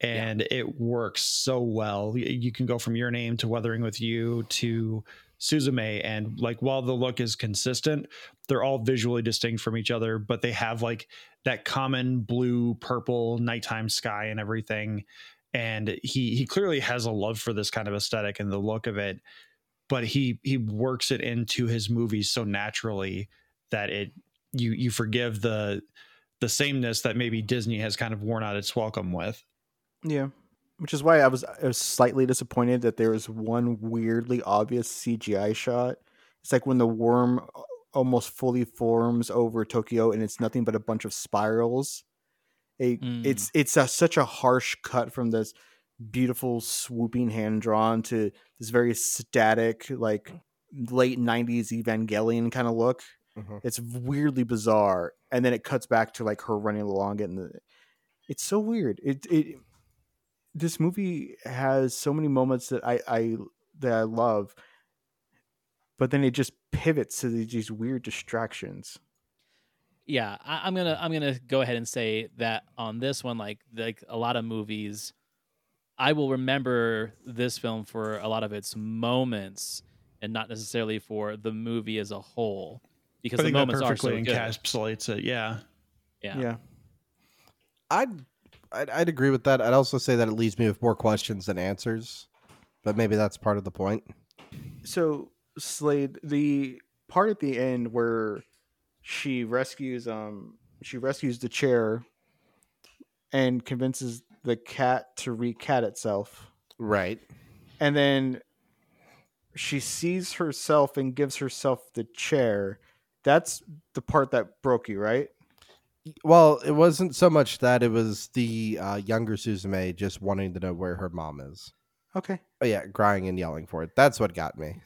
and it works so well. Y- You can go from your name to Weathering with You to Suzume, and like while the look is consistent, they're all visually distinct from each other, but they have like that common blue, purple nighttime sky and everything. And he he clearly has a love for this kind of aesthetic and the look of it but he he works it into his movies so naturally that it you you forgive the the sameness that maybe Disney has kind of worn out its welcome with. Yeah. Which is why I was, I was slightly disappointed that there was one weirdly obvious CGI shot. It's like when the worm almost fully forms over Tokyo and it's nothing but a bunch of spirals. It, It's it's a, such a harsh cut from this beautiful swooping hand drawn to this very static like late 90s Evangelion kind of look. Mhm. It's weirdly bizarre and then it cuts back to like her running along it and the, it's so weird. It it this movie has so many moments that I I that I love, but then it just pivots to these, these weird distractions. yeah I, i'm gonna i'm gonna go ahead and say that on this one like like a lot of movies i will remember this film for a lot of its moments and not necessarily for the movie as a whole because I the think that moments are so perfectly good encapsulates it. Uh, yeah. yeah Yeah. I'd, I'd I'd agree with that. I'd also say that it leaves me with more questions than answers, but maybe that's part of the point. So Slade, the part at the end where she rescues um she rescues the chair and convinces the cat to recat itself. Right. And then she sees herself and gives herself the chair. That's the part that broke you, right? Well, it wasn't so much that it was the uh, younger Suzume just wanting to know where her mom is. Okay. Oh yeah, crying and yelling for it. That's what got me.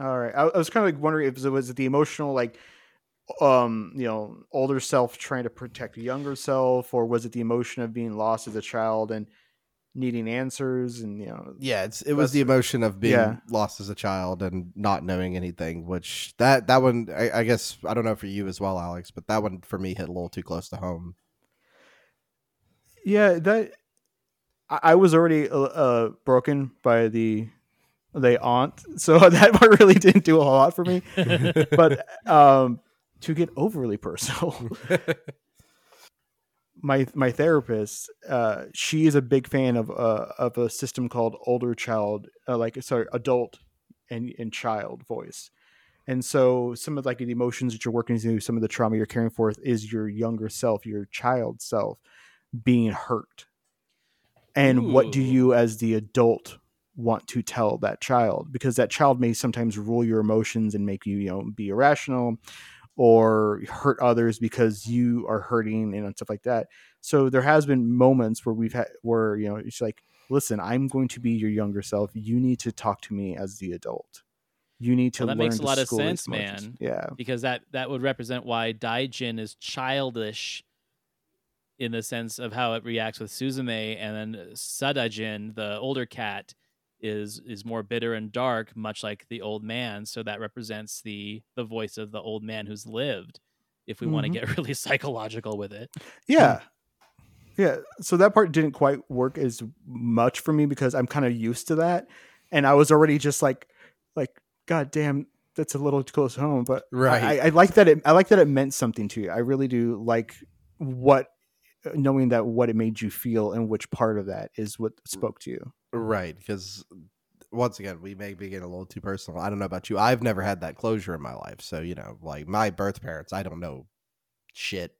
All right. I, I was kind of like wondering if it was the emotional, like, um, you know, older self trying to protect younger self, or was it the emotion of being lost as a child and needing answers and you know Yeah, it's it was the emotion of being yeah. lost as a child and not knowing anything. Which that that one, I, I guess, I don't know for you as well, Alex, but that one for me hit a little too close to home. Yeah, that I, I was already uh, uh, broken by the the aunt, so that part really didn't do a whole lot for me. but um, to get overly personal, my my therapist, uh, she is a big fan of uh, of a system called older child, uh, like sorry, adult and and child voice. And so some of like the emotions that you're working through, some of the trauma you're carrying forth is your younger self, your child self being hurt. And what do you as the adult want to tell that child? Because that child may sometimes rule your emotions and make you, you know, be irrational or hurt others because you are hurting and stuff like that. So there has been moments where we've had where, you know, it's like, listen, I'm going to be your younger self. You need to talk to me as the adult. You need to Well, that learn makes a lot of sense, man. Yeah. because that that would represent why Daijin is childish in the sense of how it reacts with Suzume, and then Sadaijin, the older cat, is is more bitter and dark, much like the old man. So that represents the the voice of the old man who's lived. If we want to mm-hmm. get really psychological with it, Yeah. Yeah. So that part didn't quite work as much for me because I'm kind of used to that. And I was already just like like, God damn, that's a little too close to home. But Right. I, I like that it I like that it meant something to you. I really do like what knowing that what it made you feel and which part of that is what spoke to you. Right, because once again, we may be getting a little too personal. I don't know about you. I've never had that closure in my life. So, you know, like my birth parents, I don't know shit.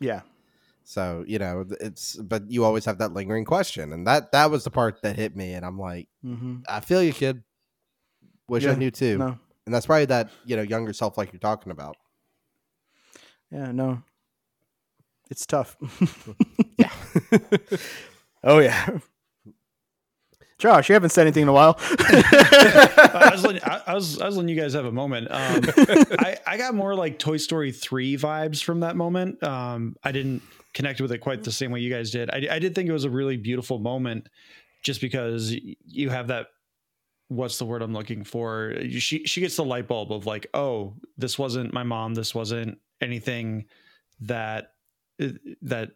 Yeah. So, you know, it's but you always have that lingering question. And that that was the part that hit me and I'm like, Mm-hmm. I feel you, kid. Wish I knew too. No. And that's probably that, you know, younger self like you're talking about. Yeah, no. It's tough. Yeah. oh yeah. Josh, you haven't said anything in a while. I, was letting, I, I was I was letting you guys have a moment. Um, I I got more like Toy Story three vibes from that moment. Um, I didn't connect with it quite the same way you guys did. I I did think it was a really beautiful moment, just because you have that. What's the word I'm looking for? She she gets the light bulb of like, oh, this wasn't my mom. This wasn't anything that that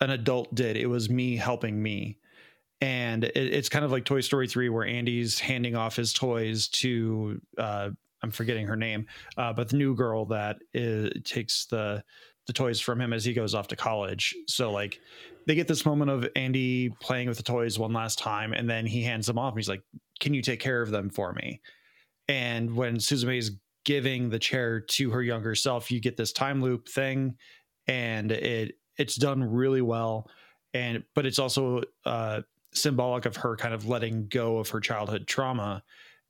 an adult did. It was me helping me and it, it's kind of like Toy Story 3 where Andy's handing off his toys to uh I'm forgetting her name uh but the new girl that is, takes the the toys from him as he goes off to college. So like they get this moment of Andy playing with the toys one last time and then he hands them off and he's like can you take care of them for me? And when Suzume is giving the chair to her younger self you get this time loop thing and it it's done really well. And but it's also uh symbolic of her kind of letting go of her childhood trauma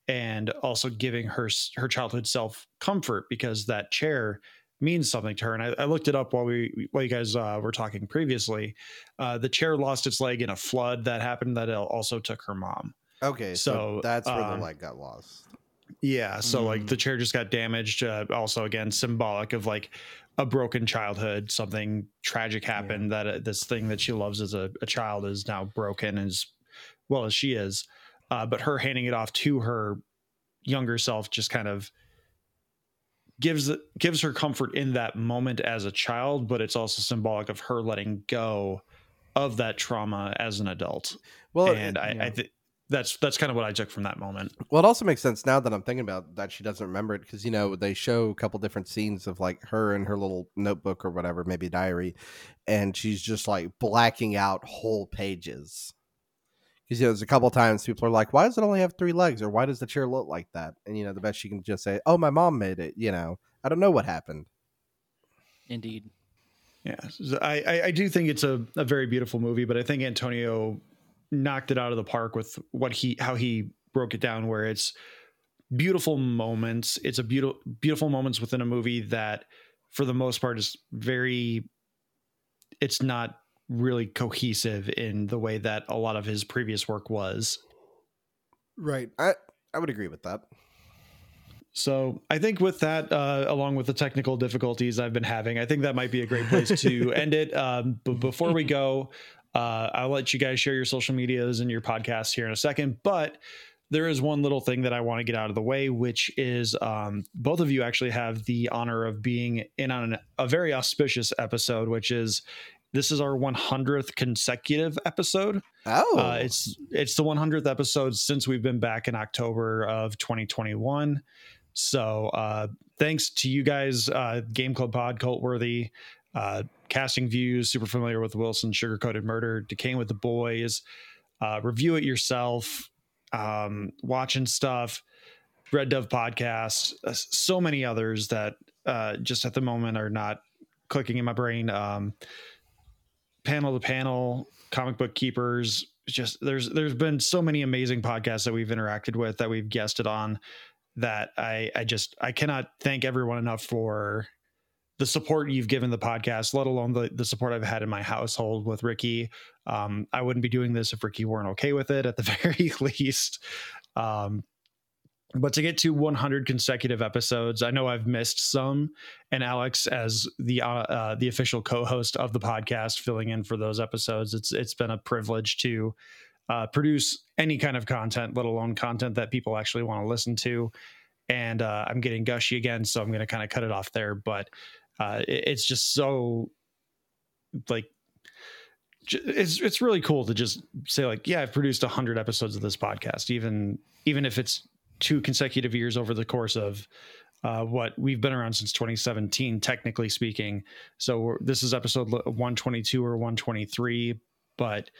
and also giving her her childhood self comfort because that chair means something to her and i, I looked it up while we while you guys uh, were talking previously uh, the chair lost its leg in a flood that happened that also took her mom Okay, so, So, that's where um, the leg got lost. yeah so like Mm. the chair just got damaged uh, also again symbolic of like a broken childhood something tragic happened that uh, this thing that she loves as a, a child is now broken as well as she is uh, but her handing it off to her younger self just kind of gives gives her comfort in that moment as a child but it's also symbolic of her letting go of that trauma as an adult Well, and it- i, yeah. I think that's that's kind of what i took from that moment Well, it also makes sense now that I'm thinking about that she doesn't remember it because you know they show a couple different scenes of like her and her little notebook or whatever, maybe diary, and she's just like blacking out whole pages. Because you know, there's a couple times people are like, "Why does it only have three legs?" or "Why does the chair look like that?" And you know, the best she can just say, "Oh, my mom made it." You know, I don't know what happened. indeed. Yeah, I, I I do think it's a, a very beautiful movie, but I think Antonio knocked it out of the park with what he how he broke it down, where it's beautiful moments. It's a beautiful beautiful moments within a movie that, for the most part, is very. It's not really cohesive in the way that a lot of his previous work was. Right. I I would agree with that. So I think with that, uh, along with the technical difficulties I've been having, I think that might be a great place to end it. Um, but before we go, uh, I'll let you guys share your social medias and your podcasts here in a second. But there is one little thing that I want to get out of the way, which is um, both of you actually have the honor of being in on an, a very auspicious episode, which is this is our 100th consecutive episode. Oh, Uh, it's it's the 100th episode since we've been back in October of 2021. So uh, thanks to you guys, uh, Game Club Pod, Cultworthy, uh, Casting Views, super familiar with Wilson, Sugar Coated Murder, Decaying with the Boys, uh, Review It Yourself, um, watching stuff, Red Dove Podcast, uh, so many others that uh, just at the moment are not clicking in my brain. Um, panel to panel, comic book keepers. Just there's there's been so many amazing podcasts that we've interacted with that we've guested on that I I just I cannot thank everyone enough for the support you've given the podcast, let alone the the support I've had in my household with Ricky. Um, I wouldn't be doing this if Ricky weren't okay with it at the very least. Um, but to get to 100 consecutive episodes, I know I've missed some, and Alex, as the uh, uh, the official co-host of the podcast, filling in for those episodes, it's it's been a privilege to uh, produce any kind of content, let alone content that people actually want to listen to. And uh, I'm getting gushy again, so I'm going to kind of cut it off there. But uh, it- it's just so like it's it's really cool to just say like yeah i've produced 100 episodes of this podcast even even if it's two consecutive years over the course of uh, what we've been around since 2017 technically speaking. So this is episode 122 or 123 but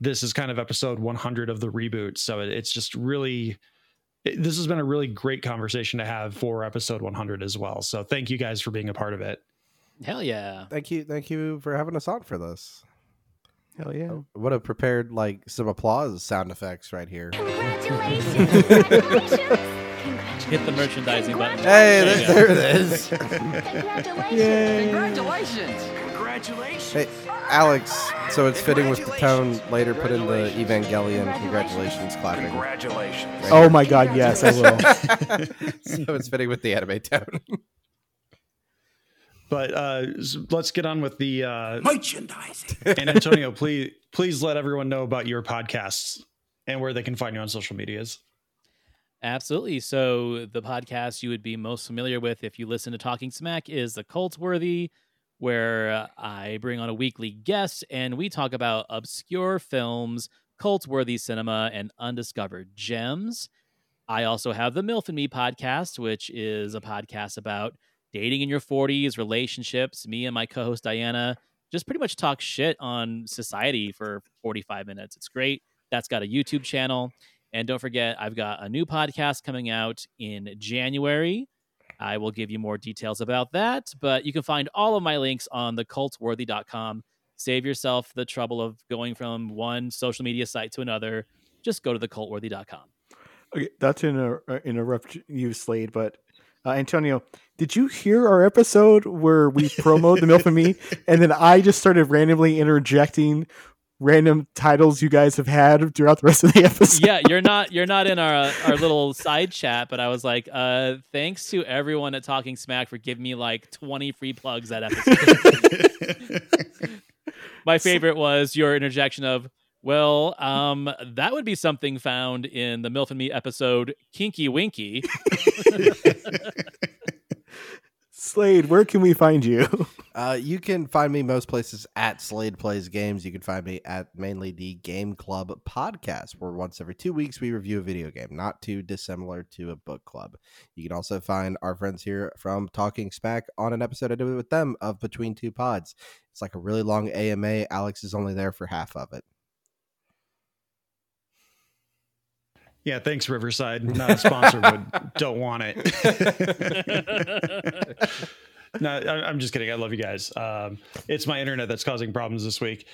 this is kind of episode 100 of the reboot. So it, it's just really this has been a really great conversation to have for episode 100 as well so thank you guys for being a part of it Hell yeah. thank you, thank you for having us on for this. Hell yeah. Oh, I would have prepared like some applause sound effects right here. Congratulations. Hit the merchandising button. Hey, There there, go. there it is. Congratulations! Congratulations! Hey, Alex. So it's fitting with the tone. Later, put in the Evangelion congratulations clapping. Congratulations. Right Oh my god, yes, I will. so it's fitting with the anime tone. but uh let's get on with the uh Merchandising. and antonio please please let everyone know about your podcasts and where they can find you on social medias Absolutely. So the podcast you would be most familiar with if you listen to Talking Smack is the Cultworthy, where uh, I bring on a weekly guest and we talk about obscure films, cult worthy cinema, and undiscovered gems. I also have the MILF and Me podcast, which is a podcast about dating in your 40s, relationships. Me and my co host Diana just pretty much talk shit on society for 45 minutes. It's great. That's got a YouTube channel. And don't forget, I've got a new podcast coming out in January. I will give you more details about that, but you can find all of my links on thecultworthy.com. Save yourself the trouble of going from one social media site to another. Just go to thecultworthy.com. Okay, not to inter- uh, interrupt you, Slade, but uh, Antonio, did you hear our episode where we promoted the milk and Me, and then I just started randomly interjecting random titles you guys have had throughout the rest of the episode? yeah, you're not you're not in our uh, our little side chat, but I was like, uh, thanks to everyone at Talking Smack for giving me like 20 free plugs that episode. My favorite was your interjection of, well, um, that would be something found in the MILF and Me episode Kinky Winky. Slade, where can we find you? Uh, you can find me most places at Slade Plays Games. You can find me at mainly the Game Club podcast, where once every two weeks we review a video game, not too dissimilar to a book club. You can also find our friends here from Talking Smack on an episode I did with them of Between Two Pods. It's like a really long AMA. Alex is only there for half of it. Yeah thanks riverside. Not a sponsor but don't want it. No i'm just kidding. I love you guys. Um it's my internet that's causing problems this week.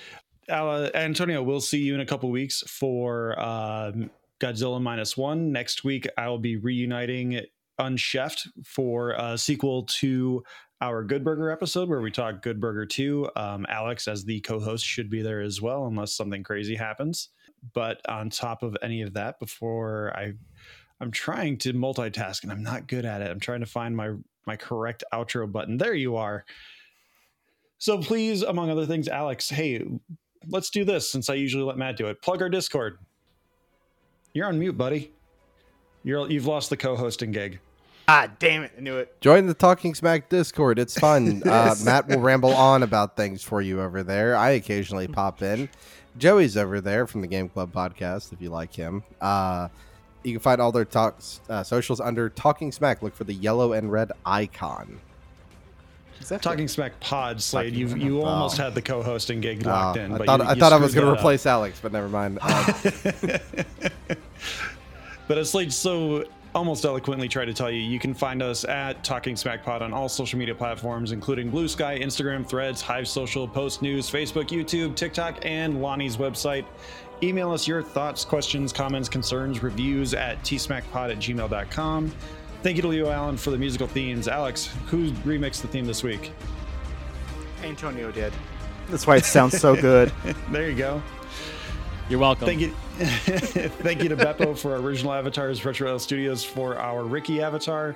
Uh, antonio we'll see you in a couple weeks for um godzilla minus one. Next week i will be reuniting unchefed for a sequel to our good burger episode where we talk good burger 2 um, alex as the co-host should be there as well unless something crazy happens but on top of any of that before i I'm trying to multitask and I'm not good at it. I'm trying to find my my correct outro button. There you are. So please, among other things, Alex, hey, let's do this since I usually let Matt do it. Plug our Discord. You're on mute, buddy. You're you've lost the co-hosting gig. Ah, damn it! I knew it. Join the Talking Smack Discord. It's fun. Uh, Matt will ramble on about things for you over there. I occasionally pop in. Joey's over there from the Game Club podcast, if you like him. Uh, you can find all their talks uh, socials under Talking Smack. Look for the yellow and red icon. Talking Smack Pod, Slade. Talking You you Pod. almost had the co-hosting gig locked Oh, in. I but thought you- I you thought I was going to that up. replace Alex, but never mind. Uh, But it's like so almost eloquently try to tell you, you can find us at Talking Smack Pod on all social media platforms, including Blue Sky, Instagram, Threads, Hive Social, Post News, Facebook, YouTube, TikTok, and Lonnie's website. Email us your thoughts, questions, comments, concerns, reviews at tsmackpod at gmail.com. Thank you to Leo Allen for the musical themes. Alex, who remixed the theme this week? Antonio did. That's why it sounds so good. there you go. You're welcome. Thank you, thank you to Beppo for our original avatars, Retro L Studios for our Ricky avatar.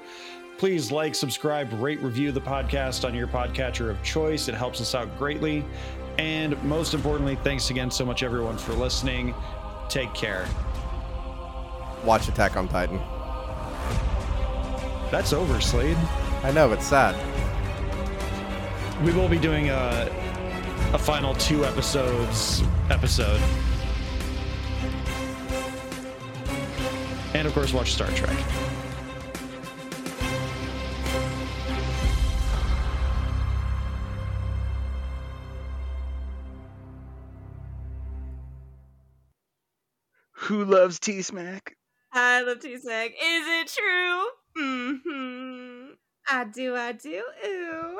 Please like, subscribe, rate, review the podcast on your podcatcher of choice. It helps us out greatly. And most importantly, thanks again so much, everyone, for listening. Take care. watch Attack on Titan. That's over, Slade. I know it's sad. We will be doing a, a final two episodes episode. And of course, watch Star Trek. Who loves T Smack? I love T-Smack. Is it true? Mm-hmm. I do, I do. Ooh.